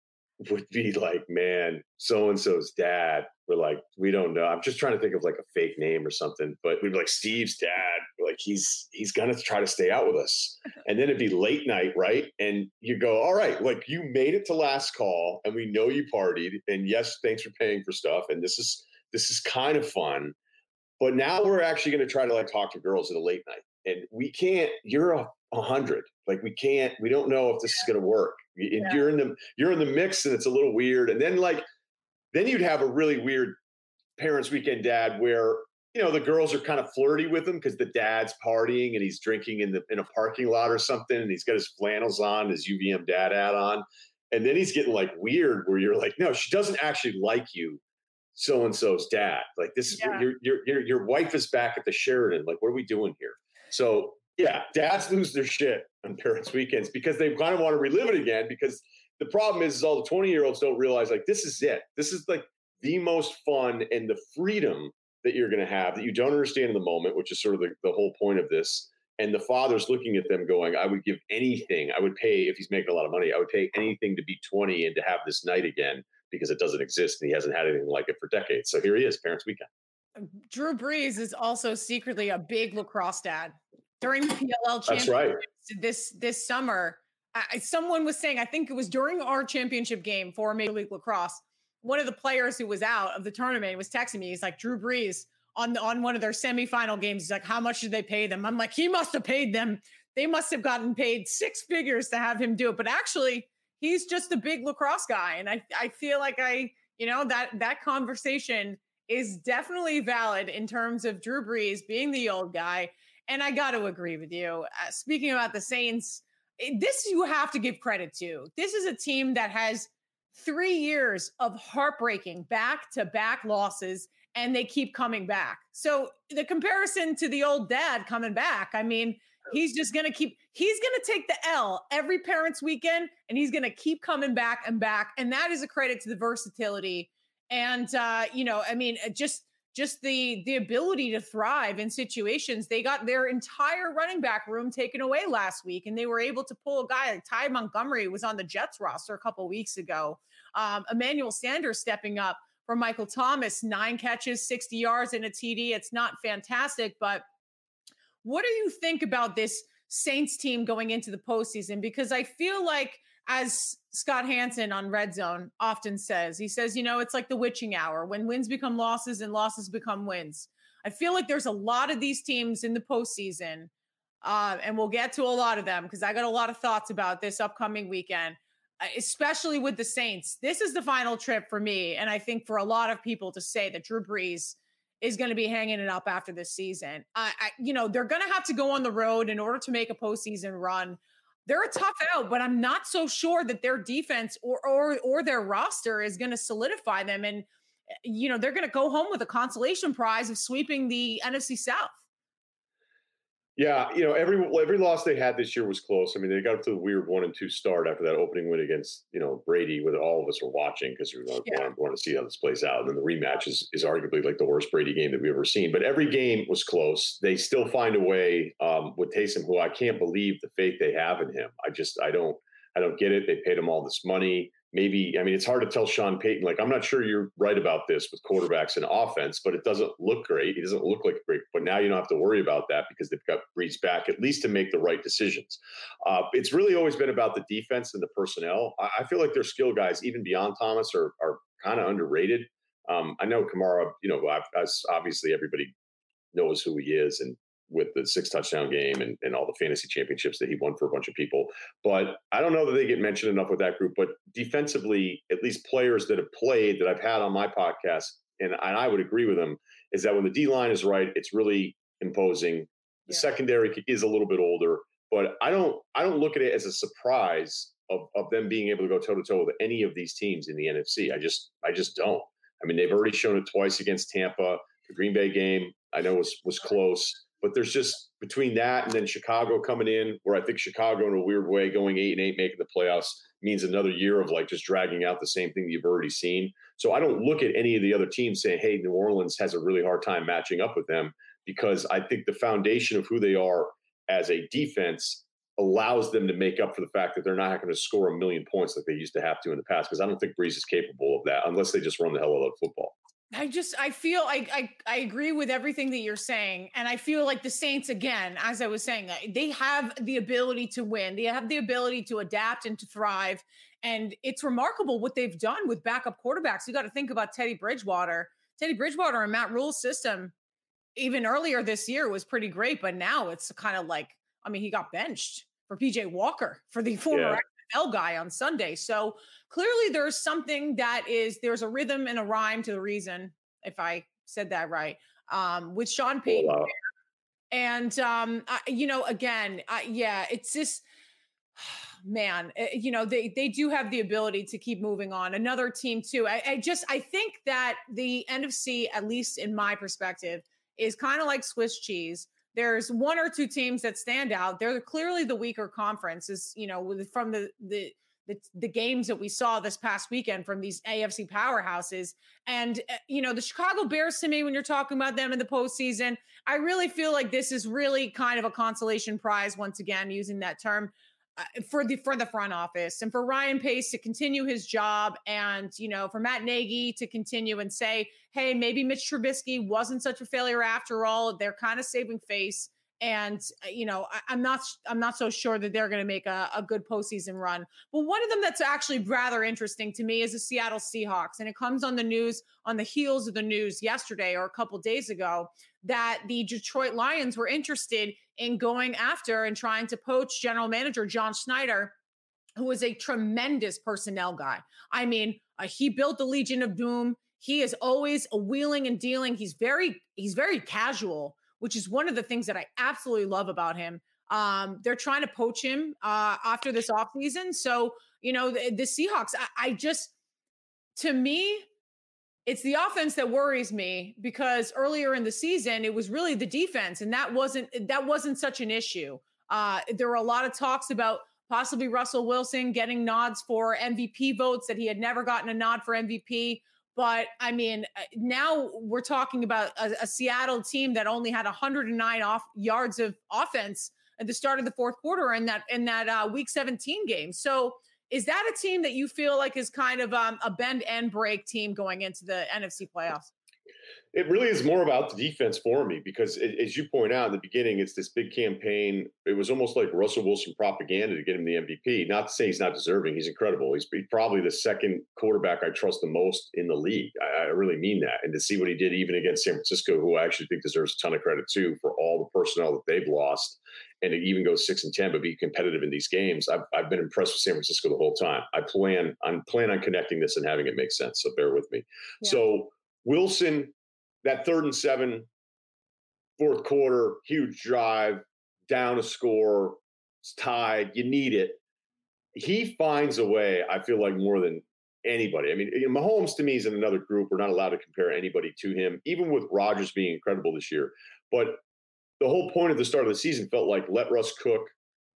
would be like, man, so and so's dad. We're like, we don't know. I'm just trying to think of like a fake name or something, but we'd be like Steve's dad. We're like he's he's gonna try to stay out with us, and then it'd be late night, right? And you go, all right, like you made it to last call, and we know you partied, and yes, thanks for paying for stuff, and this is this is kind of fun, but now we're actually gonna try to like talk to girls at a late night, and we can't. You're a hundred. Like we can't. We don't know if this is gonna work yeah. you're in the you're in the mix and it's a little weird and then like then you'd have a really weird parents' weekend dad where you know the girls are kind of flirty with him because the dad's partying and he's drinking in the in a parking lot or something, and he's got his flannels on, his UVM dad hat on, and then he's getting like weird where you're like, no, she doesn't actually like you, so and so's dad. Like this, yeah. your, your your your wife is back at the Sheraton Like, what are we doing here? So yeah, dads lose their shit on parents' weekends because they kind of want to relive it again. Because the problem is, is all the 20 year olds don't realize like this is it. This is like the most fun and the freedom that you're going to have that you don't understand in the moment, which is sort of the, the whole point of this. And the father's looking at them going, I would give anything. I would pay, if he's making a lot of money, I would pay anything to be 20 and to have this night again because it doesn't exist and he hasn't had anything like it for decades. So here he is, Parents Weekend. Drew Brees is also secretly a big lacrosse dad. During the PLL championship right. this this summer, I, someone was saying, I think it was during our championship game for Major League Lacrosse, one of the players who was out of the tournament was texting me. He's like, Drew Brees on the, on one of their semifinal games. He's like, how much did they pay them? I'm like, he must have paid them. They must have gotten paid six figures to have him do it. But actually, he's just a big lacrosse guy, and I I feel like I you know that that conversation is definitely valid in terms of Drew Brees being the old guy. And I got to agree with you. Uh, speaking about the Saints, this you have to give credit to. This is a team that has three years of heartbreaking back to back losses and they keep coming back. So the comparison to the old dad coming back, I mean, he's just going to keep he's going to take the L every parents weekend and he's going to keep coming back and back and that is a credit to the versatility and uh you know, I mean, just just the the ability to thrive in situations. They got their entire running back room taken away last week, and they were able to pull a guy like Ty Montgomery was on the Jets roster a couple weeks ago. Um, Emmanuel Sanders stepping up for Michael Thomas, nine catches, 60 yards, and a TD. It's not fantastic, but what do you think about this Saints team going into the postseason? Because I feel like as Scott Hanson on Red Zone often says, he says, you know, it's like the witching hour when wins become losses and losses become wins. I feel like there's a lot of these teams in the postseason, uh, and we'll get to a lot of them because I got a lot of thoughts about this upcoming weekend, uh, especially with the Saints. This is the final trip for me, and I think for a lot of people to say that Drew Brees is going to be hanging it up after this season. I, I you know, they're going to have to go on the road in order to make a postseason run they're a tough out, but I'm not so sure that their defense or or or their roster is going to solidify them. And eh, you know, they're going to go home with a consolation prize of sweeping the NFC South. Yeah, you know, every every loss they had this year was close. I mean, they got up to the weird one and two start after that opening win against you know Brady, with all of us were watching because we want, yeah. want, to see how this plays out. And then the rematch is is arguably like the worst Brady game that we've ever seen. But every game was close. They still find a way um, with Taysom, who I can't believe the faith they have in him. I just I don't I don't get it. They paid him all this money maybe I mean it's hard to tell Sean Payton like I'm not sure you're right about this with quarterbacks and offense, but it doesn't look great. It doesn't look like great. But now you don't have to worry about that because they've got Brees back at least to make the right decisions. Uh, it's really always been about the defense and the personnel. I, I feel like their skill guys, even beyond Thomas, are are kind of underrated. Um, I know Kamara. You know, as obviously everybody knows who he is and with the six touchdown game and, and all the fantasy championships that he won for a bunch of people. But I don't know that they get mentioned enough with that group. But defensively, at least players that have played that I've had on my podcast, and, and I would agree with them, is that when the D line is right, it's really imposing. The yeah. secondary is a little bit older, but I don't I don't look at it as a surprise of, of them being able to go toe to toe with any of these teams in the NFC. I just I just don't. I mean, they've already shown it twice against Tampa. The Green Bay game I know was was close. But there's just between that and then Chicago coming in, where I think Chicago in a weird way going eight and eight, making the playoffs means another year of like just dragging out the same thing that you've already seen. So I don't look at any of the other teams saying, hey, New Orleans has a really hard time matching up with them because I think the foundation of who they are as a defense allows them to make up for the fact that they're not going to score a million points like they used to have to in the past. Because I don't think Brees is capable of that unless they just run the hell out of football. I just I feel I, I I agree with everything that you're saying, and I feel like the Saints again, as I was saying, they have the ability to win. They have the ability to adapt and to thrive, and it's remarkable what they've done with backup quarterbacks. You got to think about Teddy Bridgewater. Teddy Bridgewater and Matt Rhule's system, even earlier this year, was pretty great, but now it's kind of like I mean, he got benched for PJ Walker for the former yeah. NFL guy on Sunday. So clearly there's something that is there's a rhythm and a rhyme to the reason if I said that right. Um, with Sean Payton. Oh, wow. And um, I, you know, again, I, yeah, it's just man, eh, you know, they they do have the ability to keep moving on. Another team too. I, I just I think that the NFC, at least in my perspective, is kind of like Swiss cheese. There's one or two teams that stand out. They're clearly the weaker conferences, you know, from the the the, the games that we saw this past weekend from these AFC powerhouses. And, uh, you know, the Chicago Bears to me, when you're talking about them in the postseason, I really feel like this is really kind of a consolation prize, once again, using that term. Uh, for the for the front office and for Ryan Pace to continue his job and you know for Matt Nagy to continue and say hey maybe Mitch Trubisky wasn't such a failure after all. They're kind of saving face. And uh, you know I, am not I'm not so sure that they're going to make a, a good postseason run. But one of them that's actually rather interesting to me is the Seattle Seahawks, and it comes on the news on the heels of the news yesterday or a couple days ago that the Detroit Lions were interested in going after and trying to poach General Manager John Schneider, who is a tremendous personnel guy. I mean, uh, he built the Legion of Boom. He is always a wheeling and dealing. He's very he's very casual which is one of the things that I absolutely love about him. Um, they're trying to poach him uh, after this offseason. So, you know, the, the Seahawks, I, I just, to me, it's the offense that worries me because earlier in the season it was really the defense and that wasn't that wasn't such an issue uh, there were a lot of talks about possibly russell wilson getting nods for mvp votes that he had never gotten a nod for mvp but I mean, uh, now we're talking about a, a Seattle team that only had 109 off yards of offense at the start of the fourth quarter in that in that uh, Week 17 game. So is that a team that you feel like is kind of um, a bend and break team going into the NFC playoffs? It really is more about the defense for me because, as you point out in the beginning, it's this big campaign. It was almost like Russell Wilson propaganda to get him the MVP. Not to say he's not deserving; he's incredible. He's probably the second quarterback I trust the most in the league. I, I really mean that. And to see what he did, even against San Francisco, who I actually think deserves a ton of credit too for all the personnel that they've lost, and to even go six and ten, but be competitive in these games. I've, I've been impressed with San Francisco the whole time. I plan I'm plan on connecting this and having it make sense. So bear with me. Yeah. So Wilson that third and seven, fourth quarter, huge drive, down a score, it's tied, you need it. He finds a way, I feel like, more than anybody. I mean, you know, Mahomes to me is in another group. We're not allowed to compare anybody to him, even with Rodgers being incredible this year. But the whole point of the start of the season felt like let Russ cook.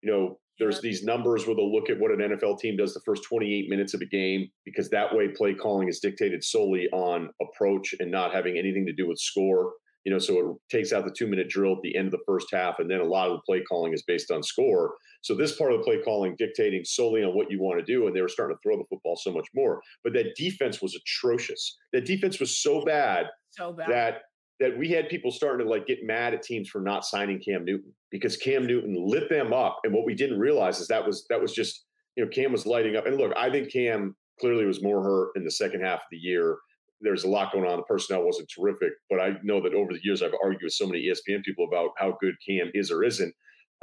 You know, there's these numbers where they'll look at what an NFL team does the first 28 minutes of a game because that way play calling is dictated solely on approach and not having anything to do with score. You know, so it takes out the two minute drill at the end of the first half, and then a lot of the play calling is based on score. So this part of the play calling dictating solely on what you want to do, and they were starting to throw the football so much more. But that defense was atrocious. That defense was so bad, so bad. that that we had people starting to like get mad at teams for not signing Cam Newton because Cam Newton lit them up. And what we didn't realize is that was that was just you know Cam was lighting up. And look, I think Cam clearly was more hurt in the second half of the year. There's a lot going on. The personnel wasn't terrific, but I know that over the years I've argued with so many ESPN people about how good Cam is or isn't.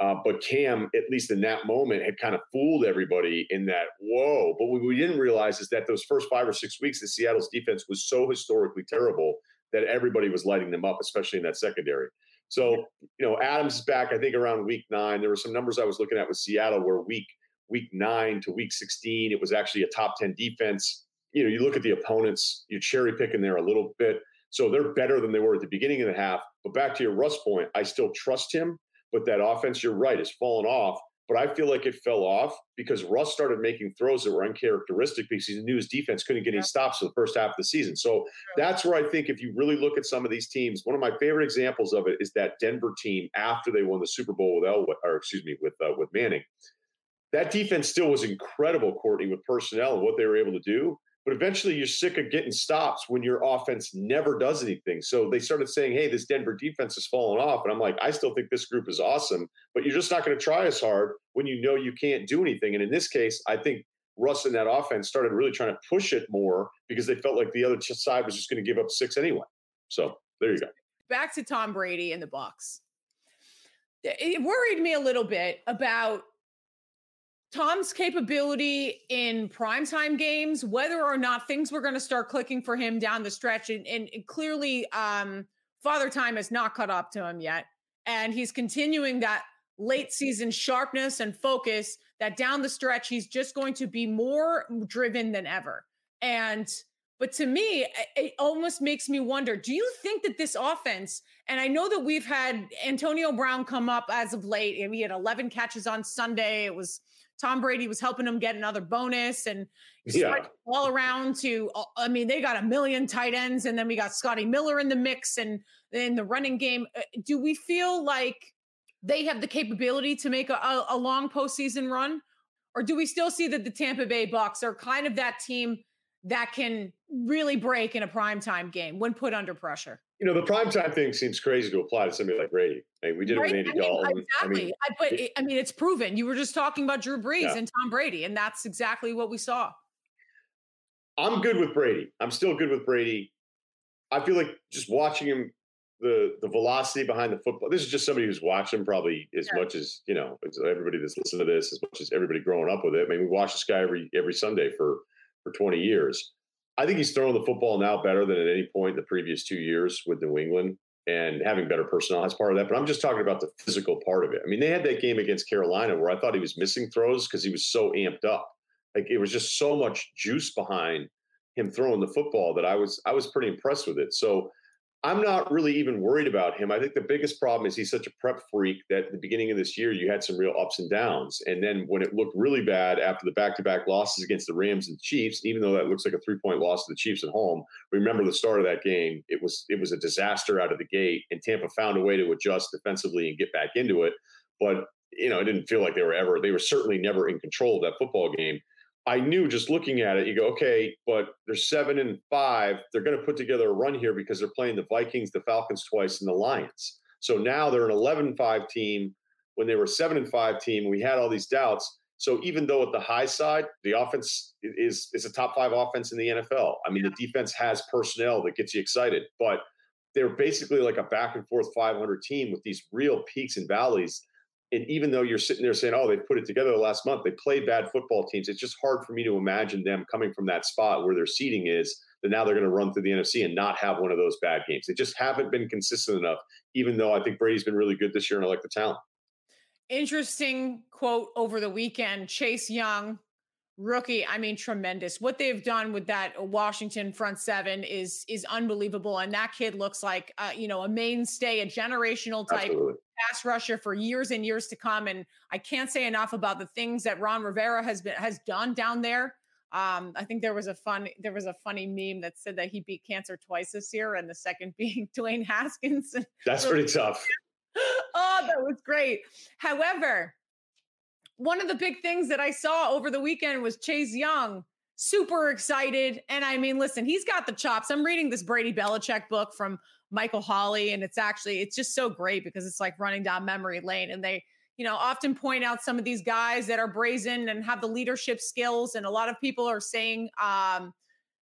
Uh, but Cam, at least in that moment, had kind of fooled everybody in that, whoa. But what we didn't realize is that those first five or six weeks, the Seattle's defense was so historically terrible that everybody was lighting them up, especially in that secondary. So, you know, Adams is back, I think, around week nine. There were some numbers I was looking at with Seattle where week week nine to week 16, it was actually a top 10 defense. You know, you look at the opponents, you're cherry picking there a little bit. So they're better than they were at the beginning of the half. But back to your Russ point, I still trust him, but that offense, you're right, has fallen off but I feel like it fell off because Russ started making throws that were uncharacteristic because he knew his defense couldn't get any stops for the first half of the season. So that's where I think if you really look at some of these teams, one of my favorite examples of it is that Denver team after they won the Super Bowl with Elway, or excuse me, with uh, with Manning. That defense still was incredible, Courtney, with personnel and what they were able to do. But eventually you're sick of getting stops when your offense never does anything. So they started saying, hey, this Denver defense has fallen off. And I'm like, I still think this group is awesome, but you're just not going to try as hard when you know you can't do anything. And in this case, I think Russ and that offense started really trying to push it more because they felt like the other side was just going to give up six anyway. So there you go. Back to Tom Brady and the Bucs. It worried me a little bit about Tom's capability in primetime games, whether or not things were going to start clicking for him down the stretch. And, and clearly, um, Father Time has not caught up to him yet. And he's continuing that late season sharpness and focus that down the stretch, he's just going to be more driven than ever. And but to me, it almost makes me wonder do you think that this offense, and I know that we've had Antonio Brown come up as of late, and he had 11 catches on Sunday. It was Tom Brady was helping him get another bonus and yeah. all around to, uh, I mean, they got a million tight ends, and then we got Scotty Miller in the mix and in the running game. Uh, do we feel like they have the capability to make a, a long postseason run? Or do we still see that the Tampa Bay Bucs are kind of that team that can really break in a primetime game when put under pressure. You know, the primetime thing seems crazy to apply to somebody like Brady. I mean, we did right? it with Andy I mean, Dalton. Exactly. I mean, I, but it, I mean, it's proven. You were just talking about Drew Brees yeah. and Tom Brady, and that's exactly what we saw. I'm good with Brady. I'm still good with Brady. I feel like just watching him, the the velocity behind the football. This is just somebody who's watched him probably as yeah. much as you know, everybody that's listened to this, as much as everybody growing up with it. I mean, we watch this guy every every Sunday for for 20 years. I think he's throwing the football now better than at any point in the previous two years with New England and having better personnel as part of that. But I'm just talking about the physical part of it. I mean, they had that game against Carolina where I thought he was missing throws because he was so amped up. Like it was just so much juice behind him throwing the football that I was I was pretty impressed with it. So I'm not really even worried about him. I think the biggest problem is he's such a prep freak that at the beginning of this year you had some real ups and downs. And then when it looked really bad after the back-to-back losses against the Rams and Chiefs, even though that looks like a three-point loss to the Chiefs at home, remember the start of that game, it was it was a disaster out of the gate and Tampa found a way to adjust defensively and get back into it. But you know, it didn't feel like they were ever they were certainly never in control of that football game. I knew just looking at it, you go, okay, but they're seven and five. They're going to put together a run here because they're playing the Vikings, the Falcons twice, and the Lions. So now they're an 11 5 team when they were 7 and 5 team. We had all these doubts. So even though at the high side, the offense is is a top five offense in the NFL. I mean, the defense has personnel that gets you excited, but they're basically like a back and forth 500 team with these real peaks and valleys and even though you're sitting there saying, "Oh, they put it together the last month," they played bad football teams. It's just hard for me to imagine them coming from that spot where their seating is that now they're going to run through the NFC and not have one of those bad games. They just haven't been consistent enough. Even though I think Brady's been really good this year, and I like the talent. Interesting quote over the weekend: Chase Young, rookie. I mean, tremendous. What they've done with that Washington front seven is is unbelievable, and that kid looks like uh, you know a mainstay, a generational type. Absolutely pass rusher for years and years to come. And I can't say enough about the things that Ron Rivera has been has done down there. Um, I think there was a fun there was a funny meme that said that he beat cancer twice this year, and the second being Dwayne Haskins. That's pretty tough. oh, that was great. However, one of the big things that I saw over the weekend was Chase Young super excited. And I mean, listen, he's got the chops. I'm reading this Brady Belichick book from Michael Holley. And it's actually, it's just so great because it's like running down memory lane. And they, you know, often point out some of these guys that are brazen and have the leadership skills. And a lot of people are saying um,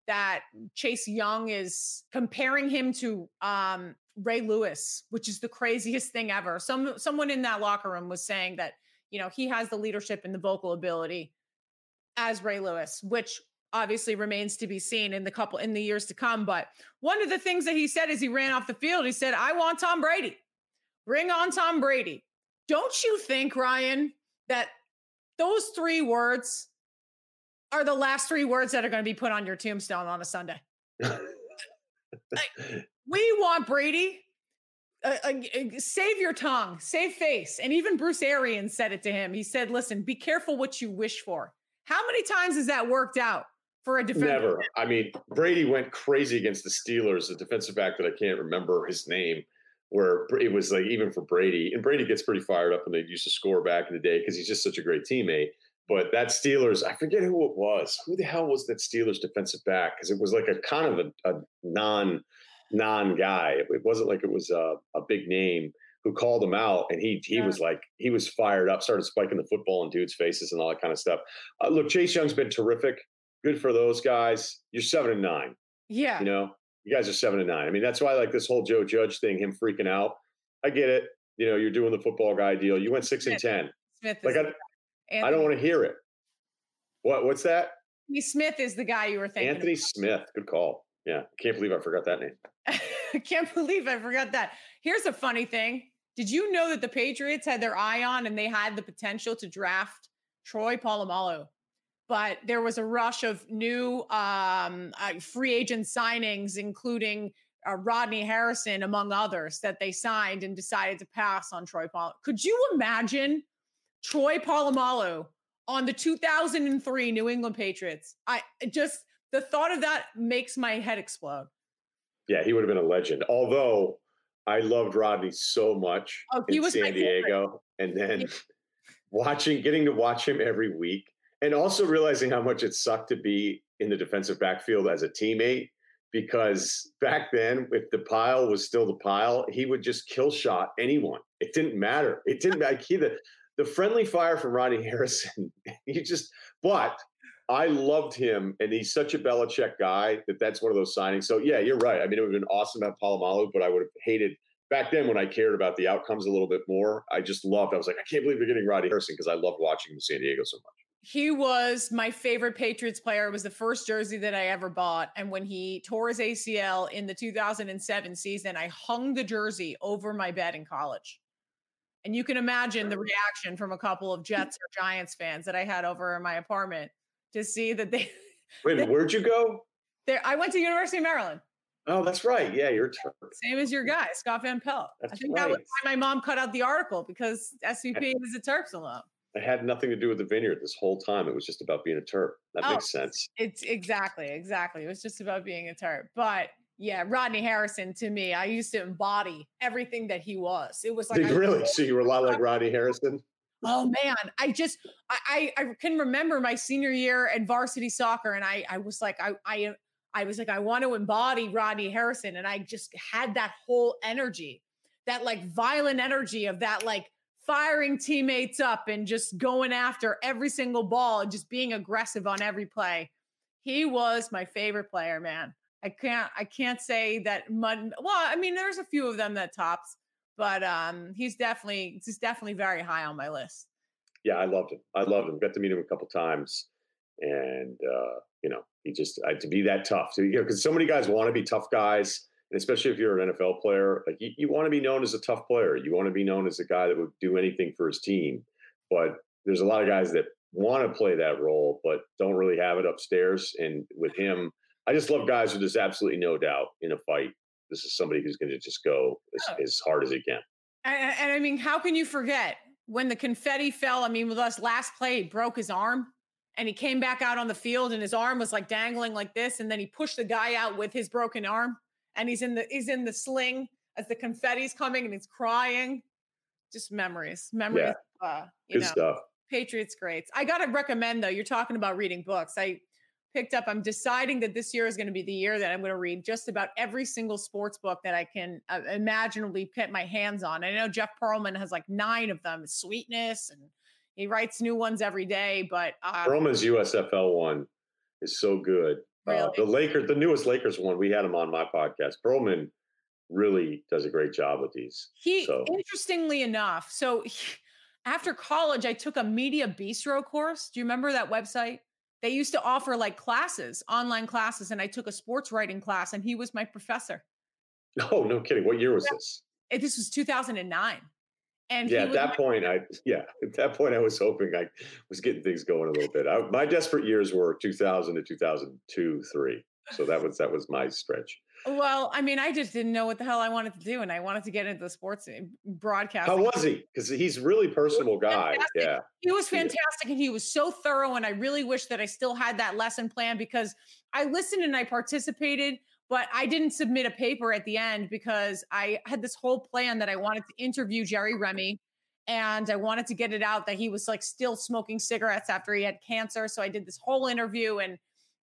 that Chase Young is comparing him to um, Ray Lewis, which is the craziest thing ever. Some someone in that locker room was saying that, you know, he has the leadership and the vocal ability as Ray Lewis, which obviously remains to be seen in the couple in the years to come. But one of the things that he said as he ran off the field, he said, I want Tom Brady. Bring on Tom Brady. Don't you think, Ryen, that those three words are the last three words that are going to be put on your tombstone on a Sunday? we want Brady. Uh, uh, save your tongue, save face. And even Bruce Arians said it to him. He said, Listen, be careful what you wish for. How many times has that worked out? for a defense. Never. I mean, Brady went crazy against the Steelers, the defensive back that I can't remember his name, where it was like even for Brady, and Brady gets pretty fired up when they used to score back in the day because he's just such a great teammate. But that Steelers, I forget who it was. Who the hell was that Steelers defensive back? Because it was like a kind of a, a non non guy. It, wasn't like it was a, a big name who called him out, and he he yeah. was like he was fired up, started spiking the football in dudes' faces and all that kind of stuff. Uh, look, Chase Young's been terrific good for those guys. You're seven and nine. Yeah. You know, you guys are seven and nine. I mean, that's why like this whole Joe Judge thing, him freaking out. I get it. You know, you're doing the football guy deal. You went six Smith. and ten. Smith like I, Anthony, I don't want to hear it. What? What's that? Anthony Smith is the guy you were thinking. Anthony about. Smith. Good call. Yeah, can't believe I forgot that name. Can't believe I forgot that. Here's a funny thing. Did you know that the Patriots had their eye on and they had the potential to draft Troy Polamalu? But there was a rush of new um, uh, free agent signings, including uh, Rodney Harrison, among others, that they signed and decided to pass on Troy Polamalu. Could you imagine Troy Polamalu on the 2003 New England Patriots? I just the thought of that makes my head explode. Yeah, he would have been a legend. Although I loved Rodney so much oh, in San Diego, and then watching, getting to watch him every week, and also realizing how much it sucked to be in the defensive backfield as a teammate. Because back then, if the pile was still the pile, he would just kill shot anyone. It didn't matter. It didn't matter. He, the, the friendly fire from Rodney Harrison, he just, but I loved him, and he's such a Belichick guy that that's one of those signings. So yeah, you're right. I mean, it would have been awesome to have Polamalu, but I would have hated back then when I cared about the outcomes a little bit more. I just loved. I was like, I can't believe you're getting Roddy Harrison because I loved watching him in San Diego so much. He was my favorite Patriots player. It was the first jersey that I ever bought, and when he tore his ACL in the 2007 season, I hung the jersey over my bed in college. And you can imagine the reaction from a couple of Jets or Giants fans that I had over in my apartment to see that they. Wait, where'd you go? There, I went to University of Maryland. Oh, that's right. Yeah, you're a terp. same as your guy, Scott Van Pelt. That's I think right. that was why my mom cut out the article because SVP is a Terps alum. It had nothing to do with the vineyard this whole time. It was just about being a Terp. That oh, makes sense. It's exactly, exactly. It was just about being a Terp. But yeah, Rodney Harrison to me, I used to embody everything that he was. It was like i really. So you were a lot like Rodney Harrison. Oh man, I just I, I, can remember my senior year at varsity soccer, and I I was like I I I was like I want to embody Rodney Harrison, and I just had that whole energy, that like violent energy of that like firing teammates up and just going after every single ball and just being aggressive on every play. He was my favorite player, man. I can't I can't say that Mud. Well, I mean, there's a few of them that tops, but um, he's definitely he's definitely very high on my list. Yeah, I loved him. I loved him. Got to meet him a couple times, and uh, you know, he just uh, to be that tough. To, you know, because so many guys want to be tough guys, and especially if you're an NFL player, like you, you want to be known as a tough player. You want to be known as a guy that would do anything for his team. But there's a lot of guys that want to play that role, but don't really have it upstairs. And with him, I just love guys who there's absolutely no doubt in a fight this is somebody who's going to just go as, oh. as hard as he can. And, and, I mean, how can you forget when the confetti fell? I mean, with us last play, he broke his arm and he came back out on the field and his arm was like dangling like this. And then he pushed the guy out with his broken arm and he's in the, he's in the sling as the confetti's coming and he's crying. Just memories, memories. Yeah. Uh, Good know, stuff. Patriots greats. I got to recommend though, you're talking about reading books. I, picked up. I'm deciding that this year is going to be the year that I'm going to read just about every single sports book that I can uh, imaginably put my hands on. I know Jeff Pearlman has like nine of them, Sweetness, and he writes new ones every day. But uh, Pearlman's USFL one is so good. Uh, really? Uh, the Lakers, the newest Lakers one, we had him on my podcast. Pearlman really does a great job with these. He, so. interestingly enough, so he, after college, I took a Mediabistro course. Do you remember that website? They used to offer like classes, online classes, and I took a sports writing class, and he was my professor. Oh, no kidding! What year was this? Eh, this was 2009. And yeah, at that point, I yeah, at that point, I was hoping I was getting things going a little bit. I, my desperate years were 2000 to 2002, three. So that was that was my stretch. Well, I mean, I just didn't know what the hell I wanted to do, and I wanted to get into the sports eh, broadcast. How was he? Because he's really personable guy. Yeah, he was fantastic, and he was so thorough. And I really wish that I still had that lesson plan because I listened and I participated, but I didn't submit a paper at the end because I had this whole plan that I wanted to interview Jerry Remy, and I wanted to get it out that he was like still smoking cigarettes after he had cancer. So I did this whole interview and.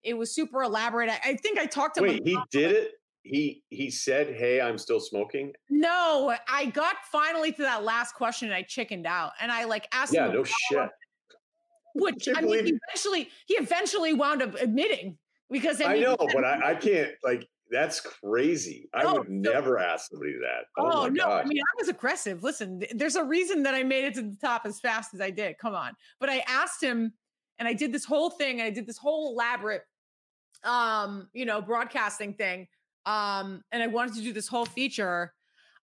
It was super elaborate. I, I think I talked to Wait, him. Wait, he did it? He he said, "Hey, I'm still smoking." No, I got finally to that last question and I chickened out, and I like asked. Yeah, no shit. Which I, I mean, he eventually he eventually wound up admitting because I, mean, I know, but I, I can't like That's crazy. I oh, would so, never ask somebody that. Oh, oh no, gosh. I mean, I was aggressive. Listen, there's a reason that I made it to the top as fast as I did. Come on. But I asked him, and I did this whole thing, and I did this whole elaborate, um, you know, broadcasting thing. Um, and I wanted to do this whole feature.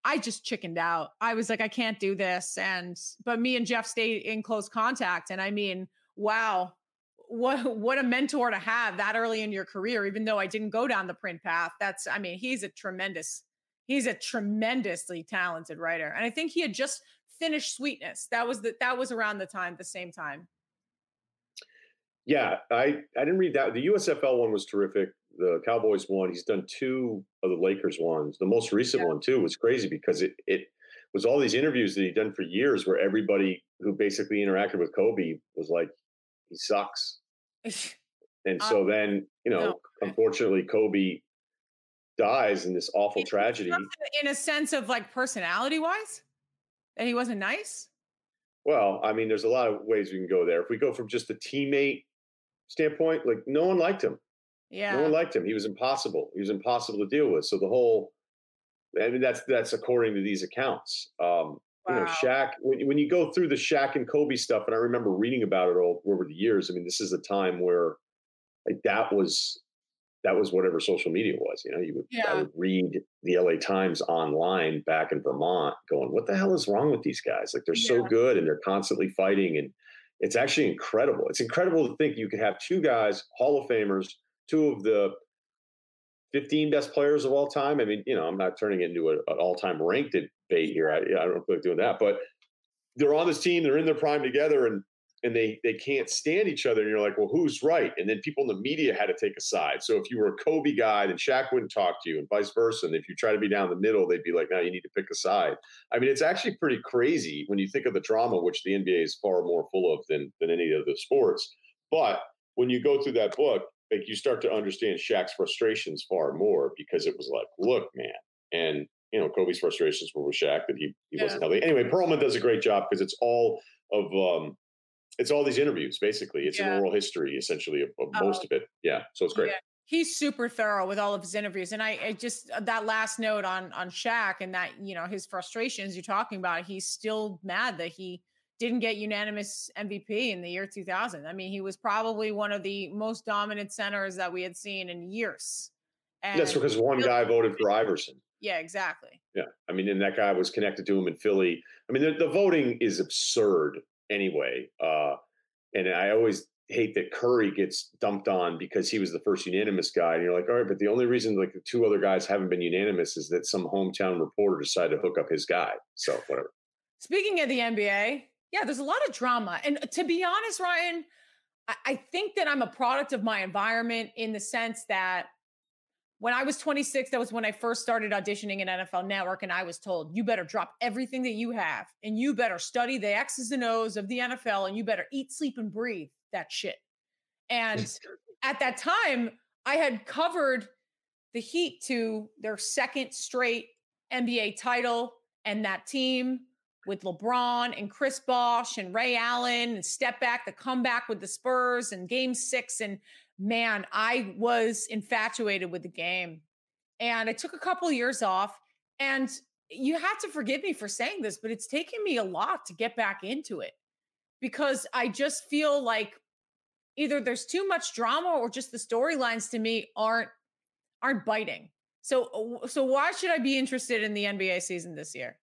I just chickened out. I was like, I can't do this. And but me and Jeff stayed in close contact. And I mean, wow, what what a mentor to have that early in your career even though i didn't go down the print path that's i mean he's a tremendous he's a tremendously talented writer and i think he had just finished sweetness that was the that was around the time the same time yeah i i didn't read that the usfl one was terrific the cowboys one he's done two of the lakers ones the most recent yeah. one too was crazy because it it was all these interviews that he'd done for years where everybody who basically interacted with kobe was like he sucks and so um, then, you know, no. unfortunately, Kobe dies in this awful tragedy. In a sense of like personality wise, that he wasn't nice. Well, I mean, there's a lot of ways we can go there. If we go from just a teammate standpoint, like no one liked him. Yeah. No one liked him. He was impossible. He was impossible to deal with. So the whole, I mean, that's that's according to these accounts. Um, Wow. You know, Shaq, when, when you go through the Shaq and Kobe stuff, and I remember reading about it all over the years. I mean, this is a time where like that was that was whatever social media was. You know, you would, yeah. I would read the LA Times online back in Vermont, going, "What the hell is wrong with these guys? Like they're yeah. so good and they're constantly fighting, and it's actually incredible. It's incredible to think you could have two guys, Hall of Famers, two of the 15 best players of all time. I mean, you know, I'm not turning it into a, an all-time ranked debate here. I, I don't feel like doing that, but they're on this team. They're in their prime together, and and they they can't stand each other. And you're like, well, who's right? And then people in the media had to take a side. So if you were a Kobe guy, then Shaq wouldn't talk to you, and vice versa. And if you try to be down the middle, they'd be like, no, you need to pick a side. I mean, it's actually pretty crazy when you think of the drama, which the NBA is far more full of than than any of the sports. But when you go through that book, like you start to understand Shaq's frustrations far more because it was like, look, man, and you know Kobe's frustrations were with Shaq that he he yeah. wasn't healthy. Anyway, Pearlman does a great job because it's all of um, it's all these interviews basically. It's yeah. an oral history essentially of, of oh. most of it. Yeah, so it's great. Yeah. He's super thorough with all of his interviews, and I, I just uh, that last note on on Shaq and that you know his frustrations you're talking about. He's still mad that he didn't get unanimous MVP in the year 2000. I mean, he was probably one of the most dominant centers that we had seen in years. And That's because one guy voted for Iverson. Yeah, exactly. Yeah. I mean, and that guy was connected to him in Philly. I mean, the, the voting is absurd anyway. Uh, and I always hate that Curry gets dumped on because he was the first unanimous guy. And you're like, all right, but the only reason like the two other guys haven't been unanimous is that some hometown reporter decided to hook up his guy. So whatever. Speaking of the NBA, yeah, there's a lot of drama. And uh, to be honest, Ryen, I, I think that I'm a product of my environment in the sense that when I was 26, that was when I first started auditioning in NFL Network, and I was told, you better drop everything that you have and you better study the X's and O's of the NFL and you better eat, sleep, and breathe that shit. And at that time, I had covered the Heat to their second straight NBA title and that team with LeBron and Chris Bosh and Ray Allen and step back, the comeback with the Spurs and game six. And man, I was infatuated with the game. And I took a couple years off. And you have to forgive me for saying this, but it's taken me a lot to get back into it because I just feel like either there's too much drama or just the storylines to me aren't aren't biting. So uh, so why should I be interested in the NBA season this year?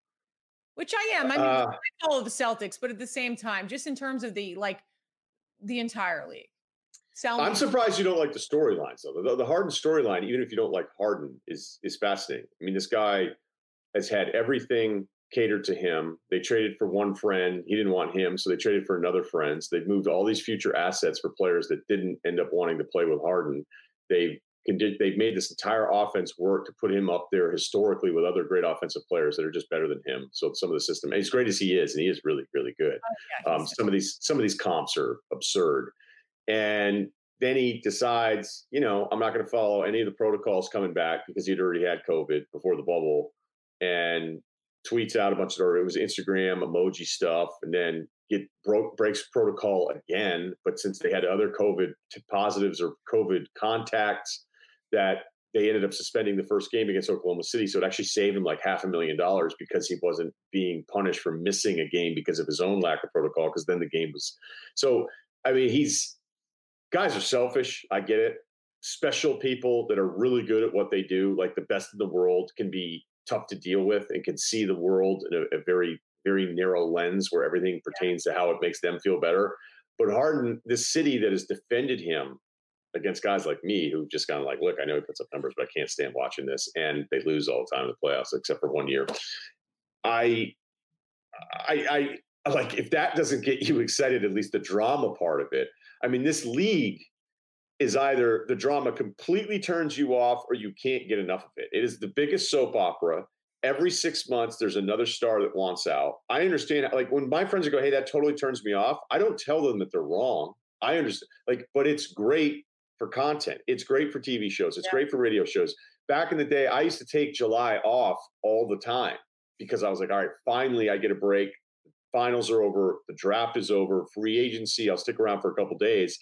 Which I am. I mean, uh, I follow the Celtics, but at the same time, just in terms of the like the entire league. I'm surprised you don't like the storylines though. The, the Harden storyline, even if you don't like Harden, is is fascinating. I mean, this guy has had everything catered to him. They traded for one friend. He didn't want him, so they traded for another friend. So they've moved all these future assets for players that didn't end up wanting to play with Harden. They've they've made this entire offense work to put him up there historically with other great offensive players that are just better than him. So some of the system, as great as he is, and he is really, really good. Oh, yeah, um, some of these some of these comps are absurd. And then he decides, you know, I'm not going to follow any of the protocols coming back because he'd already had COVID before the bubble, and tweets out a bunch of or it was Instagram emoji stuff, and then get broke breaks protocol again. But since they had other COVID positives or COVID contacts that they ended up suspending the first game against Oklahoma City. So it actually saved him like half a million dollars because he wasn't being punished for missing a game because of his own lack of protocol. Because then the game was so. I mean, he's guys are selfish. I get it. Special people that are really good at what they do, like the best in the world, can be tough to deal with and can see the world in a, a very, very narrow lens where everything pertains to how it makes them feel better. But Harden, this city that has defended him against guys like me who just kind of like, look, I know he puts up numbers, but I can't stand watching this. And they lose all the time in the playoffs, except for one year. I, I, I like if that doesn't get you excited, at least the drama part of it. I mean, this league is either the drama completely turns you off or you can't get enough of it. It is the biggest soap opera. Every six months, there's another star that wants out. I understand, like when my friends go, "Hey, that totally turns me off." I don't tell them that they're wrong. I understand, like, but it's great for content. It's great for TV shows. It's yeah. great for radio shows. Back in the day, I used to take July off all the time because I was like, all right, finally I get a break. Finals are over. The draft is over. Free agency. I'll stick around for a couple days.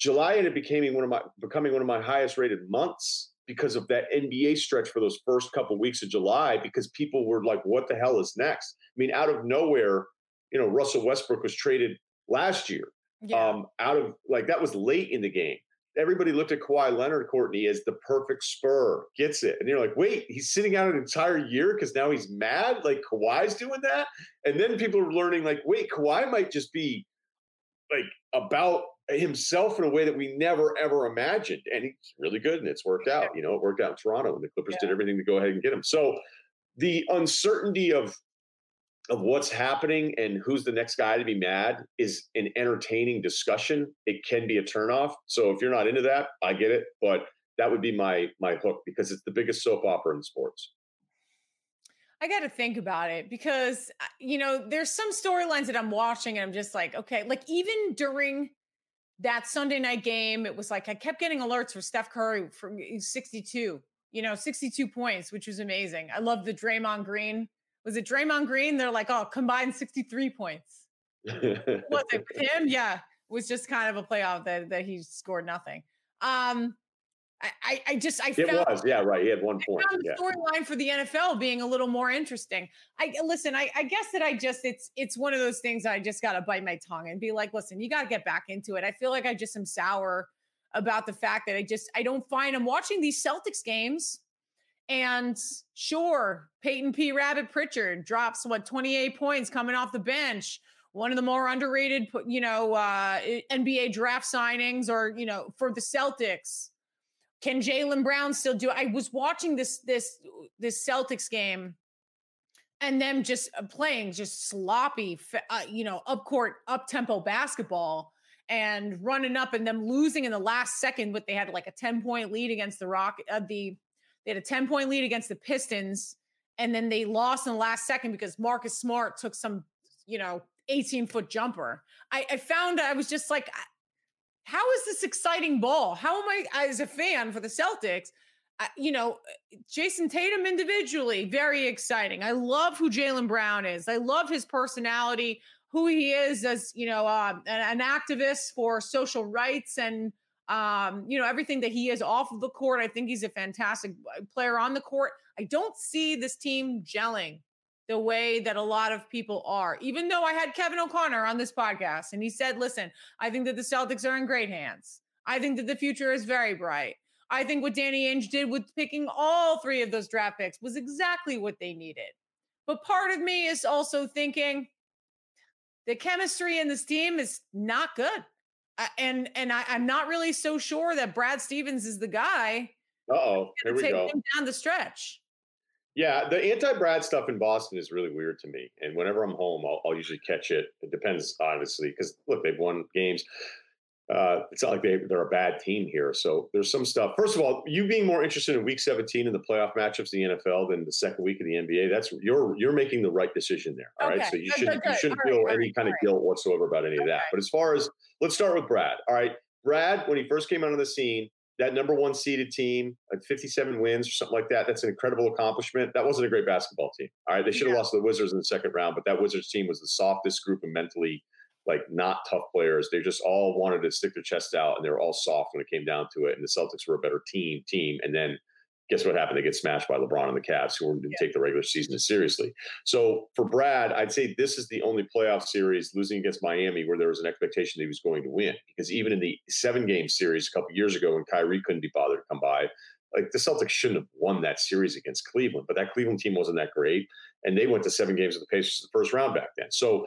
July ended up becoming one of my becoming one of my highest rated months because of that NBA stretch for those first couple weeks of July because people were like, what the hell is next? I mean, out of nowhere, you know, Russell Westbrook was traded last year. Yeah. Um, out of like that was late in the game everybody looked at Kawhi Leonard, Courtney, as the perfect spur, gets it. And you're like, wait, he's sitting out an entire year because now he's mad? Like Kawhi's doing that? And then people are learning, like, wait, Kawhi might just be like about himself in a way that we never ever imagined. And he's really good and it's worked out. You know, it worked out in Toronto and the Clippers yeah. did everything to go ahead and get him. So the uncertainty of of what's happening and who's the next guy to be mad is an entertaining discussion. It can be a turnoff. So if you're not into that, I get it. But that would be my my hook because it's the biggest soap opera in sports. I got to think about it because uh, you know there's some storylines that I'm watching and I'm just like, okay, like even during that Sunday night game, it was like I kept getting alerts for Steph Curry for 62, you know, 62 points, which was amazing. I love the Draymond Green was it Draymond Green? They're like, oh, combined 63 points. was it him? Yeah. It was just kind of a playoff that, that he scored nothing. Um, I, I just I it found, was yeah right he had one point the yeah. storyline for the NFL being a little more interesting. I listen I, I guess that I just it's it's one of those things I just got to bite my tongue and be like listen you got to get back into it. I feel like I just am sour about the fact that I just I don't find I'm watching these Celtics games and sure, Payton P. Rabbit Pritchard drops what 28 points coming off the bench. One of the more underrated, you know, uh, NBA draft signings, or you know, for the Celtics. Can Jaylen Brown still do? I was watching this this this Celtics game, and them just uh, playing just sloppy, uh, you know, up court, up tempo basketball, and running up, and them losing in the last second. But they had like a ten point lead against the Rock, uh, the they had a 10 point lead against the Pistons, and then they lost in the last second because Marcus Smart took some, you know, 18 foot jumper. I, I found I was just like, how is this exciting ball? How am I, as a fan for the Celtics? I, you know, Jayson Tatum individually, very exciting. I love who Jaylen Brown is. I love his personality, who he is as, you know, uh, an, an activist for social rights and um, you know, everything that he is off of the court. I think he's a fantastic uh, player on the court. I don't see this team gelling the way that a lot of people are. Even though I had Kevin O'Connor on this podcast and he said, listen, I think that the Celtics are in great hands. I think that the future is very bright. I think what Danny Ainge did with picking all three of those draft picks was exactly what they needed. But part of me is also thinking the chemistry in this team is not good and and I, am not really so sure that Brad Stevens is the guy. Uh oh, here we take go. Him down the stretch. Yeah, the anti-Brad stuff in Boston is really weird to me. And whenever I'm home, I'll, I'll usually catch it. It depends, obviously, because look, they've won games. Uh, it's not like they, they're a bad team here. So there's some stuff. First of all, you being more interested in Week 17 in the playoff matchups of the NFL than the second week of the NBA, that's you're you're making the right decision there. All okay. right, so you shouldn't you shouldn't feel right, any right, kind right. of guilt whatsoever about any okay. of that. But as far as let's start with Brad. All right, Brad, when he first came out on the scene, that number one seeded team, like 57 wins or something like that. That's an incredible accomplishment. That wasn't a great basketball team. All right, they should have yeah. lost to the Wizards in the second round, but that Wizards team was the softest group and mentally like not tough players. They just all wanted to stick their chest out and they were all soft when it came down to it. And the Celtics were a better team, team. And then guess what happened? They get smashed by LeBron and the Cavs, who didn't yeah. take the regular season as seriously. So for Brad, I'd say this is the only playoff series losing against Miami where there was an expectation that he was going to win. Because even in the seven game series a couple years ago when Kyrie couldn't be bothered to come by, like the Celtics shouldn't have won that series against Cleveland, but that Cleveland team wasn't that great. And they went to seven games with the Pacers the first round back then. So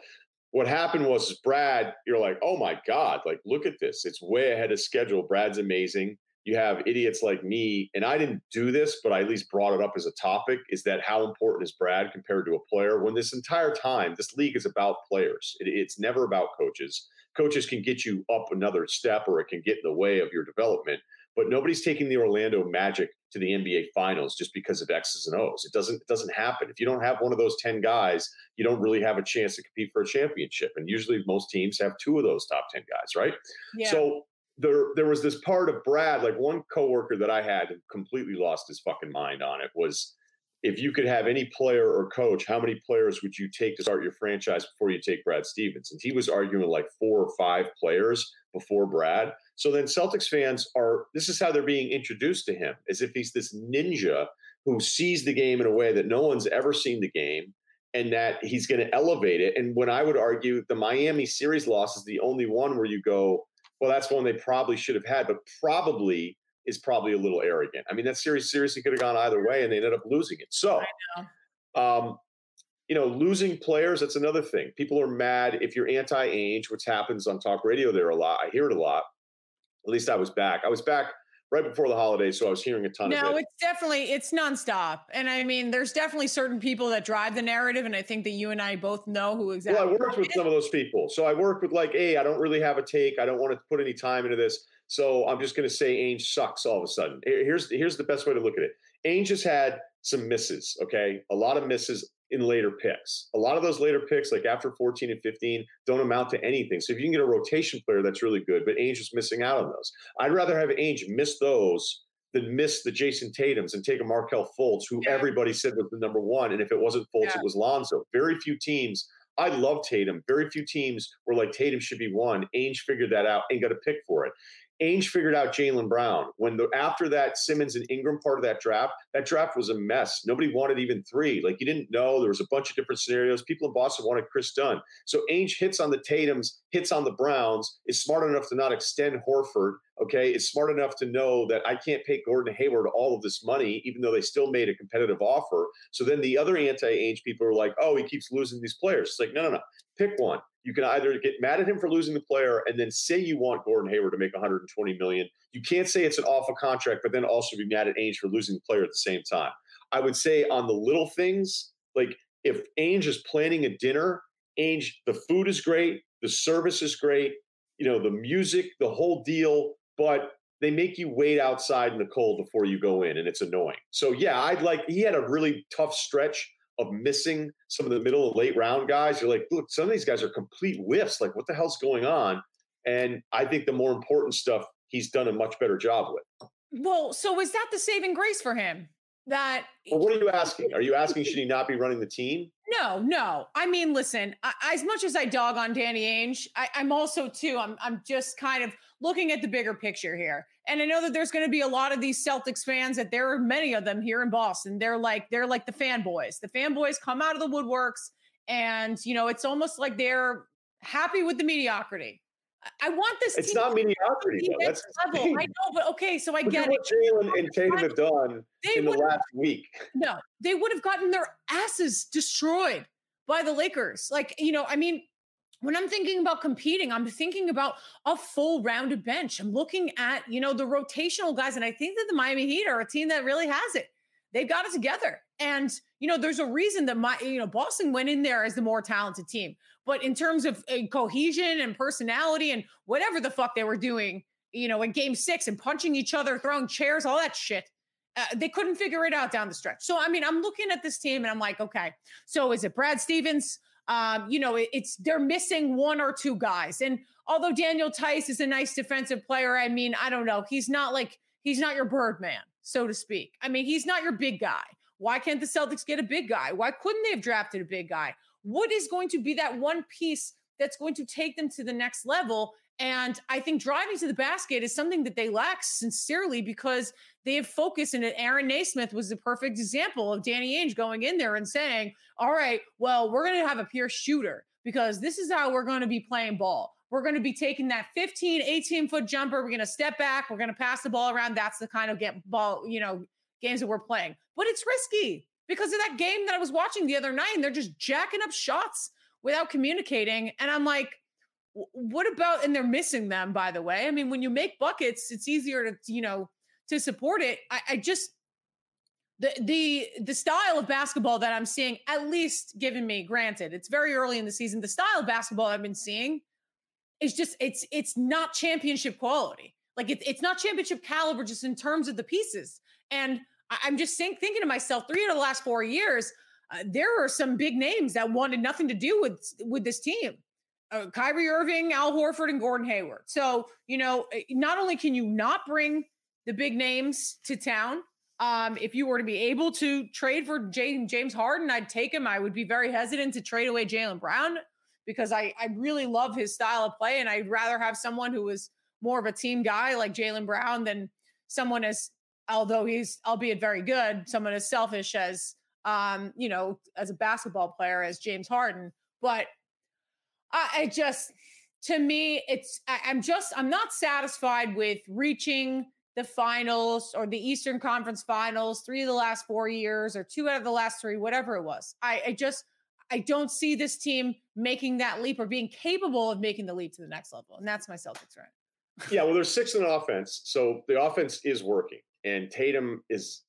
what happened was Brad, you're like, oh my God, like look at this. It's way ahead of schedule. Brad's amazing you have idiots like me, and I didn't do this, but I at least brought it up as a topic is that how important is Brad compared to a player when this entire time, this league is about players. It, it's never about coaches. Coaches can get you up another step or it can get in the way of your development, but nobody's taking the Orlando Magic to the NBA finals just because of X's and O's. It doesn't, it doesn't happen. If you don't have one of those 10 guys, you don't really have a chance to compete for a championship. And usually most teams have two of those top 10 guys, right? Yeah. So there there was this part of Brad, like one coworker that I had completely lost his fucking mind on it was if you could have any player or coach, how many players would you take to start your franchise before you take Brad Stevens? And he was arguing like four or five players before Brad. So then Celtics fans are this is how they're being introduced to him, as if he's this ninja who sees the game in a way that no one's ever seen the game and that he's going to elevate it. And when I would argue the Miami series loss is the only one where you go, well, that's one they probably should have had, but probably is probably a little arrogant. I mean, that series seriously could have gone either way, and they ended up losing it. So, um, you know, losing players, that's another thing. People are mad if you're anti Ainge, which happens on talk radio there a lot. I hear it a lot. At least I was back. I was back right before the holidays, so I was hearing a ton no, of it. It's definitely it's nonstop, and I mean, there's definitely certain people that drive the narrative, and I think that you and I both know who exactly. Well, I worked with some of those people, so I worked with like, hey, I don't really have a take. I don't want to put any time into this, so I'm just going to say Ainge sucks all of a sudden. Here's here's the best way to look at it. Ainge has had some misses, okay, a lot of misses in later picks. A lot of those later picks, like after 14 and 15, don't amount to anything. So if you can get a rotation player, that's really good. But Ainge is missing out on those. I'd rather have Ainge miss those than miss the Jayson Tatum's and take a Markelle Fultz, who yeah. everybody said was the number one. And if it wasn't Fultz, yeah. it was Lonzo. Very few teams. I love Tatum. Very few teams were like Tatum should be one. Ainge figured that out and got a pick for it. Ainge figured out Jaylen Brown when the after that Simmons and Ingram part of that draft. That draft was a mess. Nobody wanted even three. Like you didn't know there was a bunch of different scenarios. People in Boston wanted Kris Dunn. So Ainge hits on the Tatum's, hits on the Browns. Is smart enough to not extend Horford. Okay, is smart enough to know that I can't pay Gordon Hayward all of this money, even though they still made a competitive offer. So then the other anti-Ainge people are like, "Oh, he keeps losing these players." It's like, no, no, no. Pick one. You can either get mad at him for losing the player and then say you want Gordon Hayward to make 120 million. You can't say it's an awful contract, but then also be mad at Ainge for losing the player at the same time. I would say on the little things, like if Ainge is planning a dinner, Ainge, the food is great, the service is great, you know, the music, the whole deal, but they make you wait outside in the cold before you go in, and it's annoying. So yeah, I'd like he had a really tough stretch of missing some of the middle and late round guys. You're like, look, some of these guys are complete whiffs. Like, what the hell's going on? And I think the more important stuff he's done a much better job with. Well, so is that the saving grace for him? That well, what are you asking? Are you asking should he not be running the team? No, no. I mean, listen. I, as much as I dog on Danny Ainge, I, I'm also too. I'm I'm just kind of looking at the bigger picture here. And I know that there's going to be a lot of these Celtics fans that there are many of them here in Boston. They're like they're like the fanboys. The fanboys come out of the woodworks and you know, it's almost like they're happy with the mediocrity. I want this. It's not mediocrity. Though. That's level. I know, but okay. So I Look get what it. Jaylen and Tatum have done in the last week. No, they would have gotten their asses destroyed by the Lakers. Like you know, I mean, when I'm thinking about competing, I'm thinking about a full rounded bench. I'm looking at, you know, the rotational guys. And I think that the Miami Heat are a team that really has it. They've got it together. And, you know, there's a reason that my, you know, Boston went in there as the more talented team. But in terms of uh, cohesion and personality and whatever the fuck they were doing, you know, in game six and punching each other, throwing chairs, all that shit, uh, they couldn't figure it out down the stretch. So, I mean, I'm looking at this team and I'm like, okay, so is it Brad Stevens? Um, you know, it, it's they're missing one or two guys. And although Daniel Theis is a nice defensive player, I mean, I don't know. He's not like he's not your Birdman, so to speak. I mean, he's not your big guy. Why can't the Celtics get a big guy? Why couldn't they have drafted a big guy? What is going to be that one piece that's going to take them to the next level? And I think driving to the basket is something that they lack sincerely because they have focus And. Aaron Nesmith was the perfect example of Danny Ainge going in there and saying, All right, well, we're going to have a pure shooter because this is how we're going to be playing ball. We're going to be taking that 15, 18 foot jumper. We're going to step back. We're going to pass the ball around. That's the kind of get ball, you know, games that we're playing. But it's risky because of that game that I was watching the other night and they're just jacking up shots without communicating. And I'm like, what about, and they're missing them, by the way. I mean, when you make buckets, it's easier to, you know, to support it. I, I just, the the the style of basketball that I'm seeing, at least given me, granted, it's very early in the season. The style of basketball I've been seeing is just it's it's not championship quality. Like it's it's not championship caliber just in terms of the pieces. And I, am just think, thinking to myself, three of the last four years, uh, there are some big names that wanted nothing to do with with this team. Uh, Kyrie Irving, Al Horford, and Gordon Hayward. So you know, eh, not only can you not bring the big names to town, um, if you were to be able to trade for James Harden, I'd take him. I would be very hesitant to trade away Jaylen Brown because I, I really love his style of play. And I'd rather have someone who is more of a team guy like Jaylen Brown than someone as, although he's, albeit very good, someone as selfish as, um, you know, as a basketball player as James Harden. But I, I just, to me, it's, I, I'm just, I'm not satisfied with reaching the finals or the Eastern Conference finals three of the last four years or two out of the last three, whatever it was. I, I just, I don't see this team making that leap or being capable of making the leap to the next level. And that's my Celtics run. yeah, well, there's six in offense. So the offense is working. And Tatum is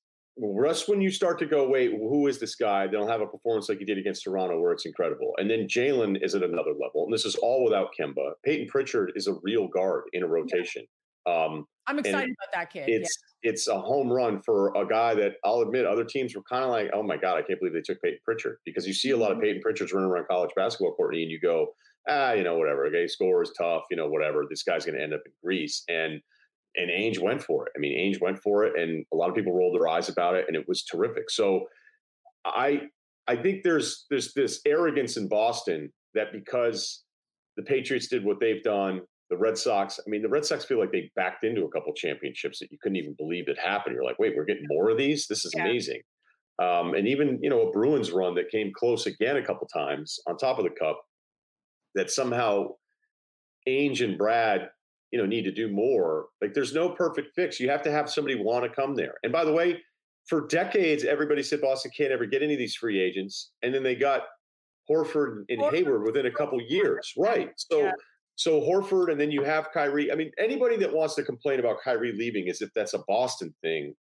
just when you start to go, wait, who is this guy? They'll have a performance like he did against Toronto where it's incredible. And then Jaylen is at another level. And this is all without Kemba. Payton Pritchard is a real guard in a rotation. Um, I'm excited about that kid. It's yeah. it's a home run for a guy that I'll admit other teams were kind of like, oh my god, I can't believe they took Payton Pritchard because you see a lot of mm-hmm. Pritchards running around college basketball, Courtney, and you go, ah, you know, whatever. Okay, score is tough, you know, whatever. This guy's going to end up in Greece, and and Ainge went for it. I mean, Ainge went for it, and a lot of people rolled their eyes about it, and it was terrific. So, I I think there's there's this arrogance in Boston that because the Patriots did what they've done, the Red Sox, I mean, the Red Sox feel like they backed into a couple championships that you couldn't even believe it happened. You're like, wait, we're getting more of these? This is yeah. amazing. Um, and even, you know, a Bruins run that came close again a couple times on top of the cup that somehow Ainge and Brad, you know, need to do more. Like there's no perfect fix. You have to have somebody want to come there. And by the way, for decades, everybody said Boston can't ever get any of these free agents. And then they got Horford and Horford. Hayward within a couple years. Right. So yeah so Horford, and then you have Kyrie. I mean, anybody that wants to complain about Kyrie leaving as if that's a Boston thing.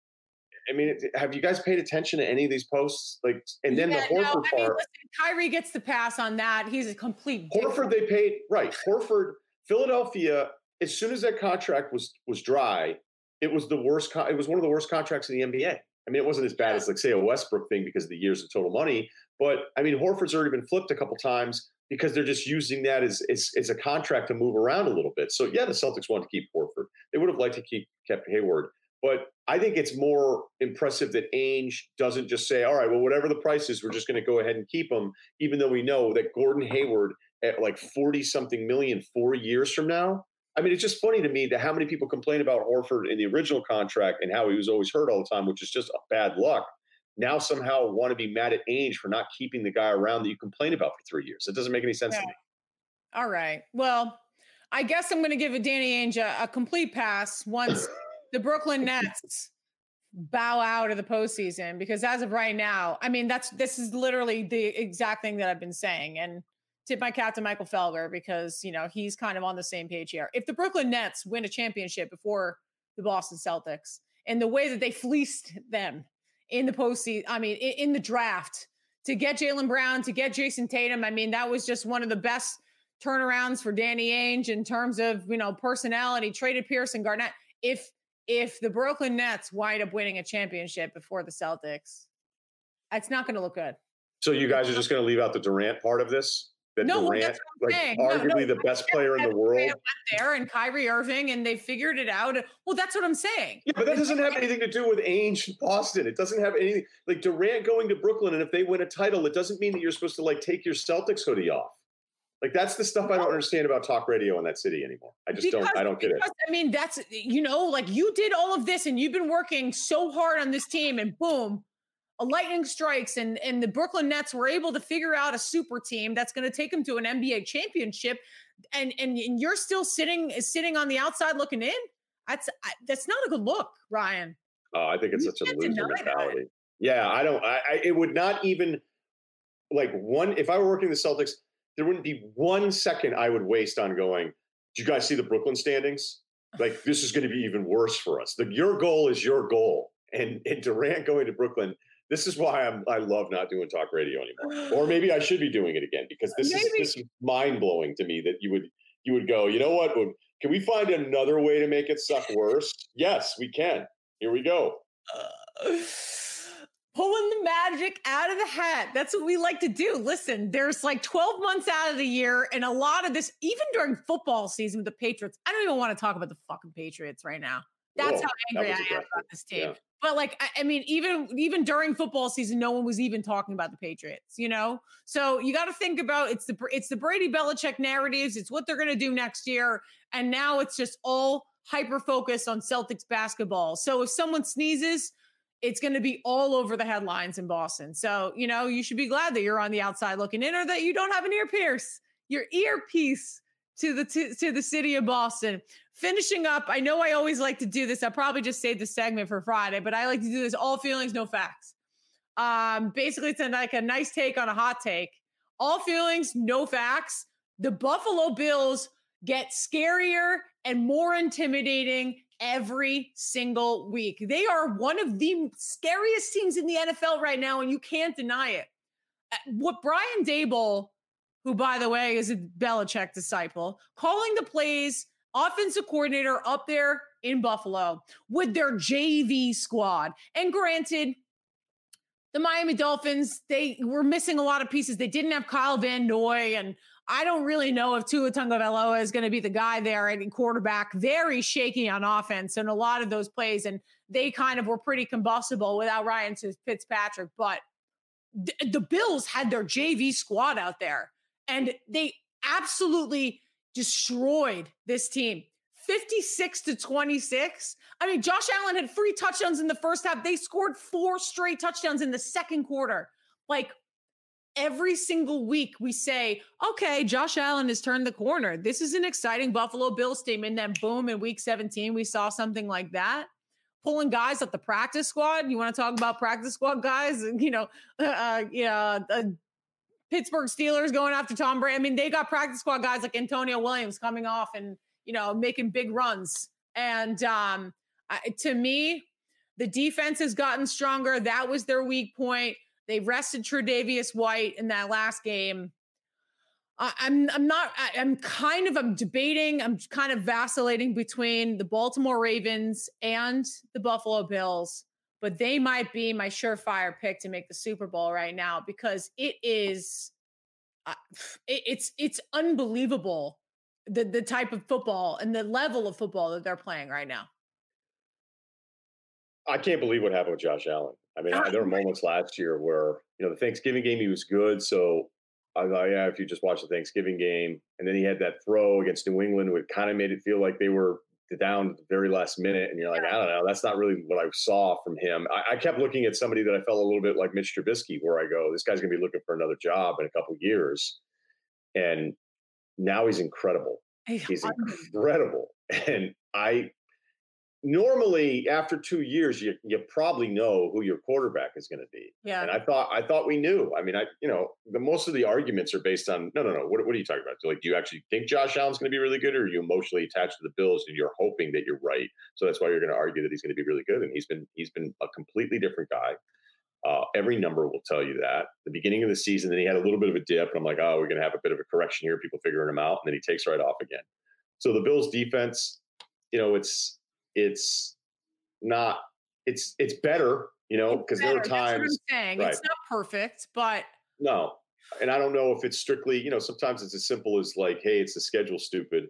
I mean, have you guys paid attention to any of these posts? Like, and then yeah, the Horford no, I mean, part. Listen, Kyrie gets the pass on that. He's a complete. Horford, they paid right. Horford, Philadelphia. As soon as that contract was was dry, it was the worst. Con- it was one of the worst contracts in the NBA. I mean, it wasn't as bad as like say a Westbrook thing because of the years of total money, but I mean, Horford's already been flipped a couple times because they're just using that as, as, as a contract to move around a little bit. So yeah, the Celtics want to keep Horford. They would have liked to keep kept Hayward, but I think it's more impressive that Ainge doesn't just say, "All right, well, whatever the price is, we're just going to go ahead and keep him," even though we know that Gordon Hayward at like forty something million four years from now. I mean, it's just funny to me that how many people complain about Horford in the original contract and how he was always hurt all the time, which is just bad luck now somehow want to be mad at Ainge for not keeping the guy around that you complain about for three years. It doesn't make any sense yeah. to me. All right. Well, I guess I'm going to give a Danny Ainge a, a complete pass once the Brooklyn Nets bow out of the postseason because as of right now, I mean that's this is literally the exact thing that I've been saying. And tip my cap to Michael Felger because you know he's kind of on the same page here. If the Brooklyn Nets win a championship before the Boston Celtics and the way that they fleeced them in the postseason. I mean, in, in the draft to get Jaylen Brown, to get Jayson Tatum. I mean, that was just one of the best turnarounds for Danny Ainge in terms of you know personality. Traded Pierce and Garnett. If if the Brooklyn Nets wind up winning a championship before the Celtics, it's not going to look good. So you guys are just going to leave out the Durant part of this? That no, Durant, like arguably no, the best player in the world, went there and Kyrie Irving, and they figured it out. Well, that's what I'm saying. Yeah, but that doesn't have anything to do with Ainge Boston. It doesn't have anything like Durant going to Brooklyn, and if they win a title, it doesn't mean that you're supposed to like take your Celtics hoodie off. Like that's the stuff I don't understand about talk radio in that city anymore. I just because, don't. I don't get because, it. I mean, that's you know, like you did all of this and you've been working so hard on this team, and boom, lightning strikes, and and the Brooklyn Nets were able to figure out a super team that's going to take them to an NBA championship, and and, and you're still sitting sitting on the outside looking in. That's that's not a good look, Ryen. Oh, I think it's you such a loser mentality. That. Yeah, I don't. I, I it would not even like one. If I were working the Celtics there wouldn't be one second I would waste on going, do you guys see the Brooklyn standings? Like this is going to be even worse for us. The, your goal is your goal. And, and Durant going to Brooklyn, this is why I'm, I love not doing talk radio anymore. Or maybe I should be doing it again because this maybe. is this is mind blowing to me that you would you would go, you know what? Can we find another way to make it suck worse? yes, we can. Here we go. Uh, pulling the magic out of the hat. That's what we like to do. Listen, there's like 12 months out of the year, and a lot of this, even during football season with the Patriots, I don't even want to talk about the fucking Patriots right now. That's Whoa, how angry I am about this team. Yeah. But like, I, I, mean, even even during football season, no one was even talking about the Patriots. You know, so you got to think about it's the it's the Brady Belichick narratives. It's what they're going to do next year, and now it's just all hyper focused on Celtics basketball. So if someone sneezes, it's going to be all over the headlines in Boston. So, you know, you should be glad that you're on the outside looking in or that you don't have an ear pierce, your earpiece to the to, to the city of Boston. Finishing up, I know I always like to do this. I'll probably just save the segment for Friday, but I like to do this all feelings, no facts. Um, basically, it's like a nice take on a hot take. All feelings, no facts. The Buffalo Bills get scarier and more intimidating every single week. They are one of the scariest teams in the NFL right now, and you can't deny it. Uh, what Brian Daboll, who by the way is a Belichick disciple, calling the plays, offensive coordinator up there in Buffalo with their JV squad. And granted, the Miami Dolphins, they were missing a lot of pieces. They didn't have Kyle Van Noy and I don't really know if Tua Tagovailoa is going to be the guy there at quarterback. Very shaky on offense and a lot of those plays, and they kind of were pretty combustible without Ryan Fitzpatrick. But th- the Bills had their JV squad out there, and they absolutely destroyed this team. 56 to 26. I mean, Josh Allen had three touchdowns in the first half. They scored four straight touchdowns in the second quarter. Like, every single week we say, okay, Josh Allen has turned the corner. This is an exciting Buffalo Bills team. And then boom, in week 17, we saw something like that. Pulling guys at the practice squad. You want to talk about practice squad guys? You know, uh, uh yeah, uh, Pittsburgh Steelers going after Tom Brady. I mean, they got practice squad guys like Antonio Williams coming off and you know making big runs. And um, I, to me, the defense has gotten stronger. That was their weak point. They rested Tre'Davious White in that last game. I'm I'm not I'm kind of I'm debating. I'm kind of vacillating between the Baltimore Ravens and the Buffalo Bills, but they might be my surefire pick to make the Super Bowl right now because it is uh, it, it's it's unbelievable the the type of football and the level of football that they're playing right now. I can't believe what happened with Josh Allen. I mean, there were moments last year where you know the Thanksgiving game he was good, so I thought, yeah, if you just watch the Thanksgiving game, and then he had that throw against New England, it kind of made it feel like they were down at the very last minute, and you're like, I don't know, that's not really what I saw from him. I, I, kept looking at somebody that I felt a little bit like Mitch Trubisky, where I go, this guy's gonna be looking for another job in a couple years, and now he's incredible. He's incredible, and I normally after two years you you probably know who your quarterback is going to be. Yeah. And i thought i thought we knew. I mean i you know the most of the arguments are based on no no no what, what are you talking about? So like do you actually think josh allen's going to be really good or are you emotionally attached to the bills and you're hoping that you're right? So that's why you're going to argue that he's going to be really good and he's been he's been a completely different guy. Uh, every number will tell you that. The beginning of the season then he had a little bit of a dip and i'm like oh we're going to have a bit of a correction here people figuring him out and then he takes right off again. So the bills defense you know it's it's not it's it's better, you know, because there are times saying. Right. It's not perfect, but no. And I don't know if it's strictly, you know, sometimes it's as simple as like, hey, it's the schedule stupid.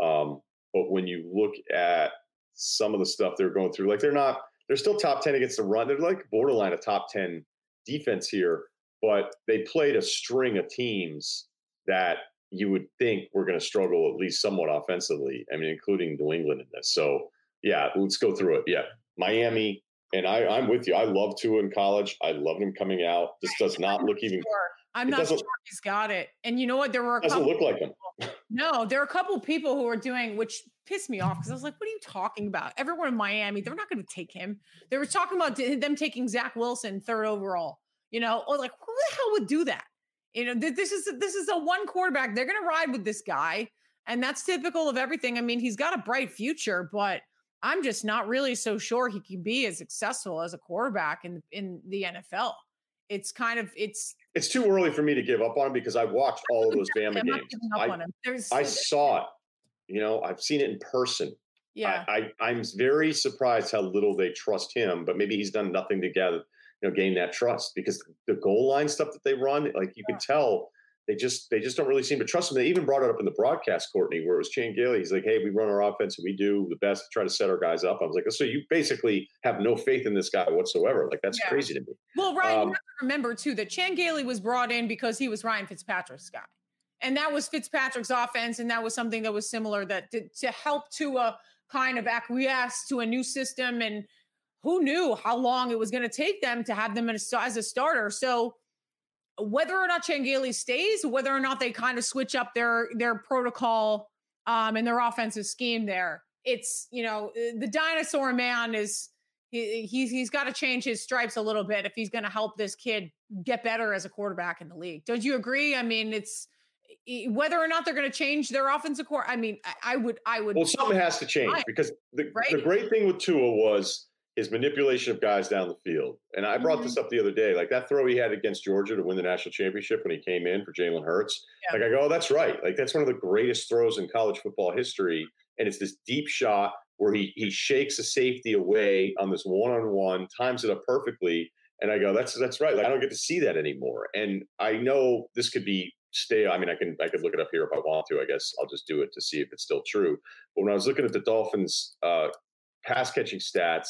Um, but when you look at some of the stuff they're going through, like they're not, they're still top 10 against the run. They're like borderline a top 10 defense here, but they played a string of teams that you would think we're going to struggle at least somewhat offensively. I mean, including New England in this. So yeah, let's go through it. Yeah, Miami, and I, I'm with you. I love Tua in college. I love him coming out. This does not look even. Sure. I'm not sure he's got it. And you know what? There were a doesn't couple look like him. no, there are a couple people who are doing, which pissed me off because I was like, "What are you talking about?" Everyone in Miami, they're not going to take him. They were talking about them taking Zach Wilson third overall. You know, or like, who the hell would do that? You know, this is this is a one quarterback. They're going to ride with this guy, and that's typical of everything. I mean, he's got a bright future, but I'm just not really so sure he can be as successful as a quarterback in in the NFL. It's kind of it's it's too early for me to give up on him because I watched all of those Bama games. I, I saw it. You know, I've seen it in person. Yeah. I, I am very surprised how little they trust him, but maybe he's done nothing to gather, you know, gain that trust because the goal line stuff that they run, like you yeah. can tell they just they just don't really seem to trust him. They even brought it up in the broadcast, Courtney, where it was Chan Gailey. He's like, "Hey, we run our offense and we do the best to try to set our guys up." I was like, "So you basically have no faith in this guy whatsoever? Like that's yeah. crazy to me." Well, Ryen, um, you have to remember too that Chan Gailey was brought in because he was Ryan Fitzpatrick's guy, and that was Fitzpatrick's offense, and that was something that was similar that to, to help to a kind of acquiesce to a new system and who knew how long it was going to take them to have them as a starter. So whether or not Chan Gailey stays, whether or not they kind of switch up their their protocol um, and their offensive scheme there, it's you know uh, the dinosaur man is he, he's he's got to change his stripes a little bit if he's going to help this kid get better as a quarterback in the league. Don't you agree? I mean, it's whether or not they're going to change their offensive core. I mean, I, I would, I would. Well, something has to change because the, right? the great thing with Tua was his manipulation of guys down the field. And I brought mm-hmm. this up the other day, like that throw he had against Georgia to win the national championship when he came in for Jalen Hurts. Yeah. Like I go, oh, that's right. Like that's one of the greatest throws in college football history. And it's this deep shot where he he shakes a safety away on this one on one, times it up perfectly. And I go, that's that's right. Like I don't get to see that anymore. And I know this could be stay. I mean, I can I could look it up here if I want to. I guess I'll just do it to see if it's still true. But when I was looking at the Dolphins' uh, pass catching stats,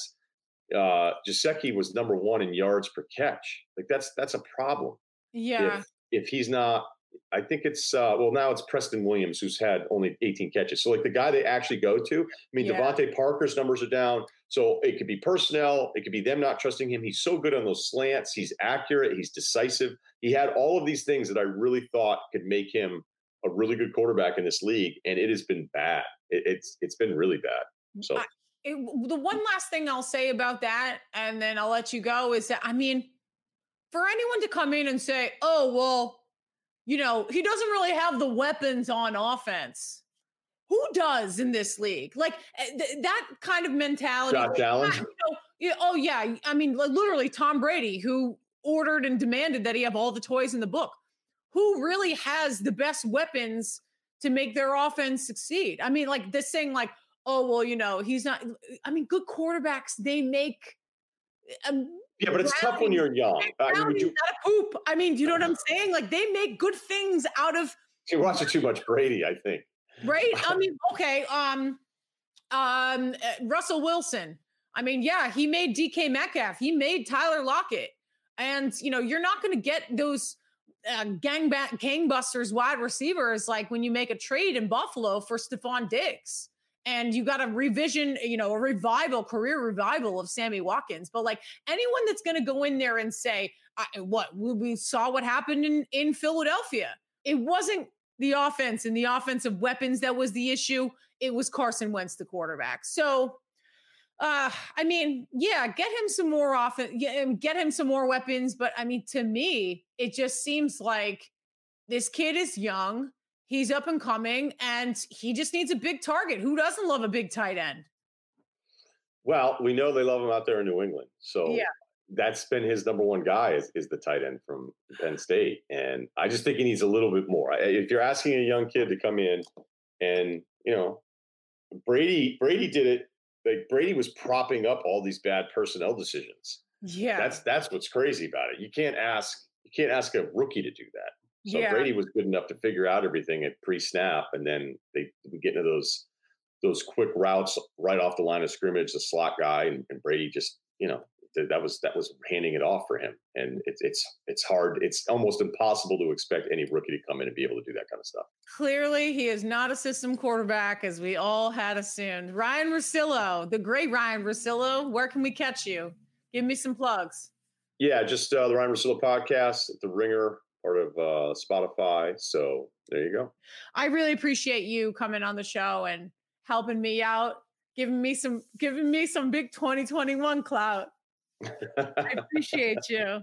uh Gesicki was number one in yards per catch. Like that's that's a problem. Yeah. If, if he's not, I think it's uh well now it's Preston Williams who's had only 18 catches. So like the guy they actually go to. I mean, yeah. DeVante Parker's numbers are down. So it could be personnel, it could be them not trusting him. He's so good on those slants. He's accurate. He's decisive. He had all of these things that I really thought could make him a really good quarterback in this league, and it has been bad. It, it's it's been really bad. So I, it, the one last thing I'll say about that, and then I'll let you go, is that I mean, for anyone to come in and say, "Oh, well, you know, he doesn't really have the weapons on offense." Who does in this league? Like eh, th- that kind of mentality. Josh Allen. You know, yeah, oh yeah, I mean, like, literally Tom Brady, who ordered and demanded that he have all the toys in the book. Who really has the best weapons to make their offense succeed? I mean, like this thing, like oh well, you know, he's not. I mean, good quarterbacks they make. Um, yeah, but it's tough when you're young. I mean, you, not a poop. I mean, do you know what I'm saying? Like they make good things out of. You're watching too much Brady, I think. Right. I mean, okay. Um, um, uh, Russell Wilson. I mean, yeah, he made DK Metcalf. He made Tyler Lockett, and you know, you're not going to get those uh, gang gangbusters wide receivers like when you make a trade in Buffalo for Stefon Diggs and you got a revision, you know, a revival, career revival of Sammy Watkins. But like anyone that's going to go in there and say, what we saw what happened in, in Philadelphia, it wasn't the offense and the offensive weapons that was the issue. It was Carson Wentz, the quarterback. So, uh, I mean, yeah, get him some more offense, get him some more weapons. But I mean, to me, it just seems like this kid is young. He's up and coming, and he just needs a big target. Who doesn't love a big tight end? Well, we know they love him out there in New England. So yeah. that's been his number one guy is, is the tight end from Penn State. And I just think he needs a little bit more. If you're asking a young kid to come in and, you know, Brady, Brady did it. Like Brady was propping up all these bad personnel decisions. Yeah. That's that's what's crazy about it. You can't ask you can't ask a rookie to do that. So yeah. Brady was good enough to figure out everything at pre-snap, and then they get into those those quick routes right off the line of scrimmage, the slot guy, and, and Brady just you know that was that was handing it off for him, and it's it's it's hard. It's almost impossible to expect any rookie to come in and be able to do that kind of stuff. Clearly, he is not a system quarterback, as we all had assumed. Ryen Russillo, the great Ryen Russillo, where can we catch you? Give me some plugs. Yeah, just uh, the Ryen Russillo podcast, the Ringer, part of uh, Spotify. So there you go. I really appreciate you coming on the show and helping me out, giving me some giving me some big 2021 clout. I appreciate you.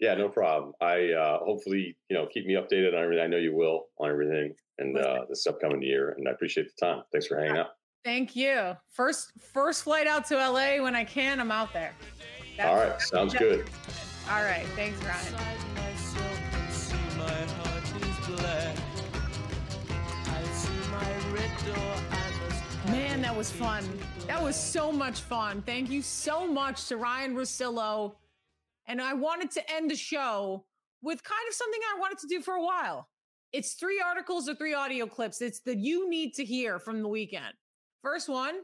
Yeah, no problem. I uh, hopefully you know keep me updated on everything. I know you will on everything and uh, this upcoming year, and I appreciate the time. Thanks for hanging out. Thank you. First first flight out to LA when I can. I'm out there. That's, All right, sounds good. All right, thanks, Ryen. Man, that was fun. That was so much fun. Thank you so much to Ryen Russillo. And I wanted to end the show with kind of something I wanted to do for a while. It's three articles or three audio clips. It's the you need to hear from the weekend. First one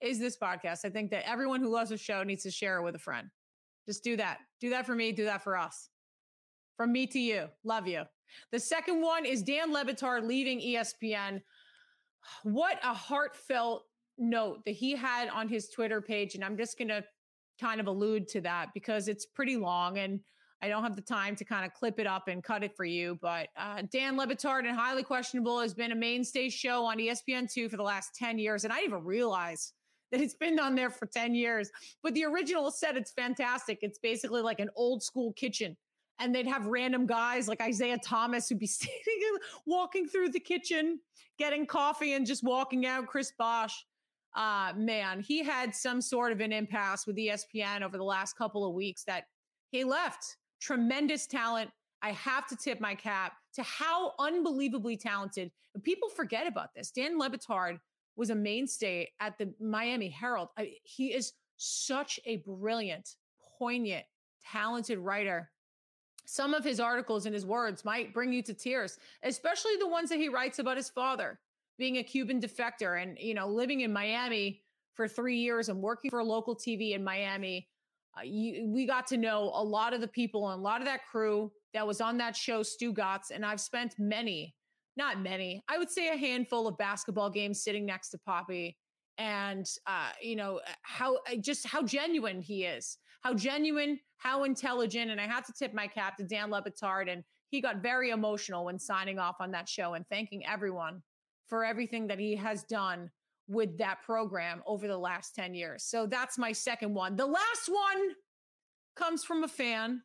is this podcast. I think that everyone who loves the show needs to share it with a friend. Just do that. Do that for me. Do that for us. From me to you. Love you. The second one is Dan Le Batard leaving ESPN what a heartfelt note that he had on his Twitter page. And I'm just going to kind of allude to that because it's pretty long and I don't have the time to kind of clip it up and cut it for you. But uh, Dan Le Batard and Highly Questionable has been a mainstay show on ESPN2 for the last 10 years. And I didn't even realize that it's been on there for 10 years. But the original set, it's fantastic. It's basically like an old school kitchen and they'd have random guys like Isaiah Thomas who'd be standing walking through the kitchen, getting coffee and just walking out. Chris Bosh, uh, man, he had some sort of an impasse with ESPN over the last couple of weeks that he left. Tremendous talent. I have to tip my cap to how unbelievably talented. People forget about this. Dan Le Batard was a mainstay at the Miami Herald. I, he is such a brilliant, poignant, talented writer some of his articles and his words might bring you to tears, especially the ones that he writes about his father being a Cuban defector and, you know, living in Miami for three years and working for local TV in Miami. Uh, you, we got to know a lot of the people and a lot of that crew that was on that show, Stugotz. And I've spent many, not many, I would say a handful of basketball games sitting next to Papi and uh, you know how just how genuine he is how genuine, how intelligent. And I have to tip my cap to Dan Le Batard. And he got very emotional when signing off on that show and thanking everyone for everything that he has done with that program over the last 10 years. So that's my second one. The last one comes from a fan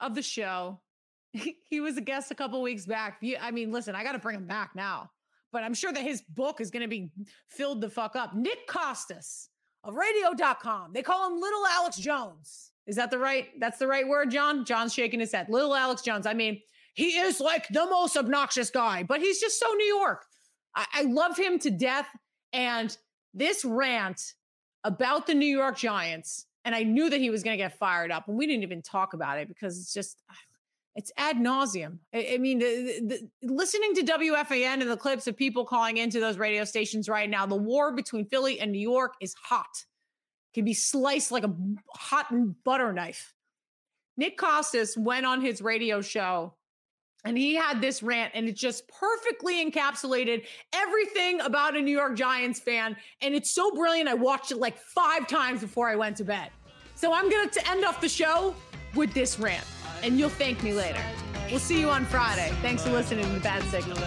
of the show. he was a guest a couple weeks back. I mean, listen, I got to bring him back now, but I'm sure that his book is going to be filled the fuck up. Nick Kostos of radio.com. They call him Little Alex Jones. Is that the right? That's the right word, John? John's shaking his head. Little Alex Jones. I mean, he is like the most obnoxious guy, but he's just so New York. I, I love him to death. And this rant about the New York Giants, and I knew that he was going to get fired up, and we didn't even talk about it because it's just ah, it's ad nauseum. I, I mean, the, the, listening to WFAN and the clips of people calling into those radio stations right now, the war between Philly and New York is hot. Can be sliced like a hot butter knife. Nick Kostos went on his radio show and he had this rant and it just perfectly encapsulated everything about a New York Giants fan. And it's so brilliant. I watched it like five times before I went to bed. So I'm going to end off the show with this rant and you'll thank me later. We'll see you on Friday. Thanks for listening to Bad Signal.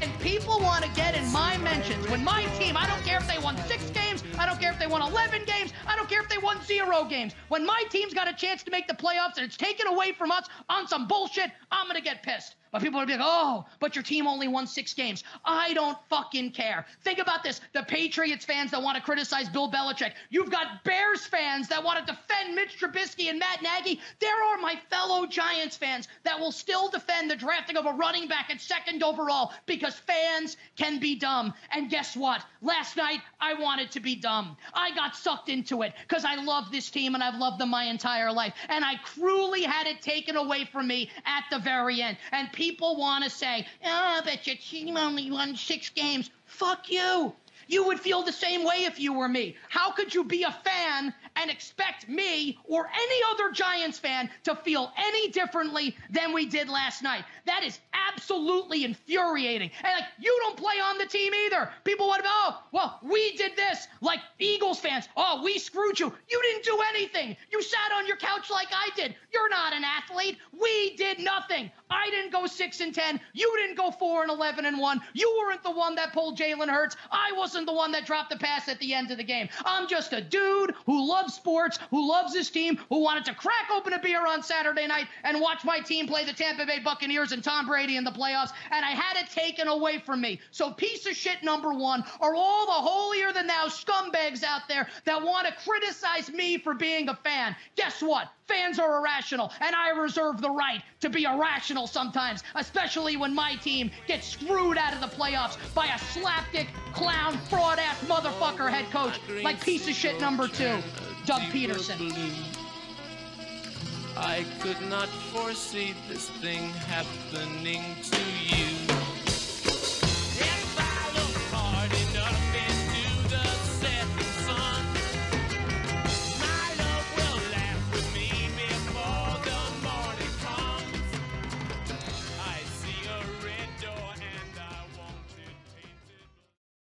And people want to get in my mentions when my team, I don't care if they won six games, I don't care if they won 11 games, I don't care if they won zero games. When my team's got a chance to make the playoffs and it's taken away from us on some bullshit, I'm going to get pissed. But people would be like, oh, but your team only won six games. I don't fucking care. Think about this the Patriots fans that want to criticize Bill Belichick. You've got Bears fans that want to defend Mitch Trubisky and Matt Nagy. There are my fellow Giants fans that will still defend the drafting of a running back at second overall because fans can be dumb. And guess what? Last night, I wanted to be dumb. I got sucked into it because I love this team and I've loved them my entire life. And I cruelly had it taken away from me at the very end. And people want to say, oh, but your team only won six games. Fuck you. You would feel the same way if you were me. How could you be a fan and expect me or any other Giants fan to feel any differently than we did last night? That is absolutely infuriating. And like, you don't play on the team either. People would, oh, well, we did this. Like Eagles fans, oh, we screwed you. You didn't do anything. You sat on your couch like I did. You're not an athlete. We did nothing. I didn't go six and ten. You didn't go four and eleven and one. You weren't the one that pulled Jalen Hurts. I wasn't the one that dropped the pass at the end of the game. I'm just a dude who loves sports, who loves his team, who wanted to crack open a beer on Saturday night and watch my team play the Tampa Bay Buccaneers and Tom Brady in the playoffs, and I had it taken away from me. So piece of shit number one are all the holier than thou scumbags out there that want to criticize me for being a fan. Guess what? Fans are irrational, and I reserve the right to be irrational sometimes, especially when my team gets screwed out of the playoffs by a slapdick, clown, fraud ass motherfucker head coach like piece of shit number two, Doug Pederson. I could not foresee this thing happening to you.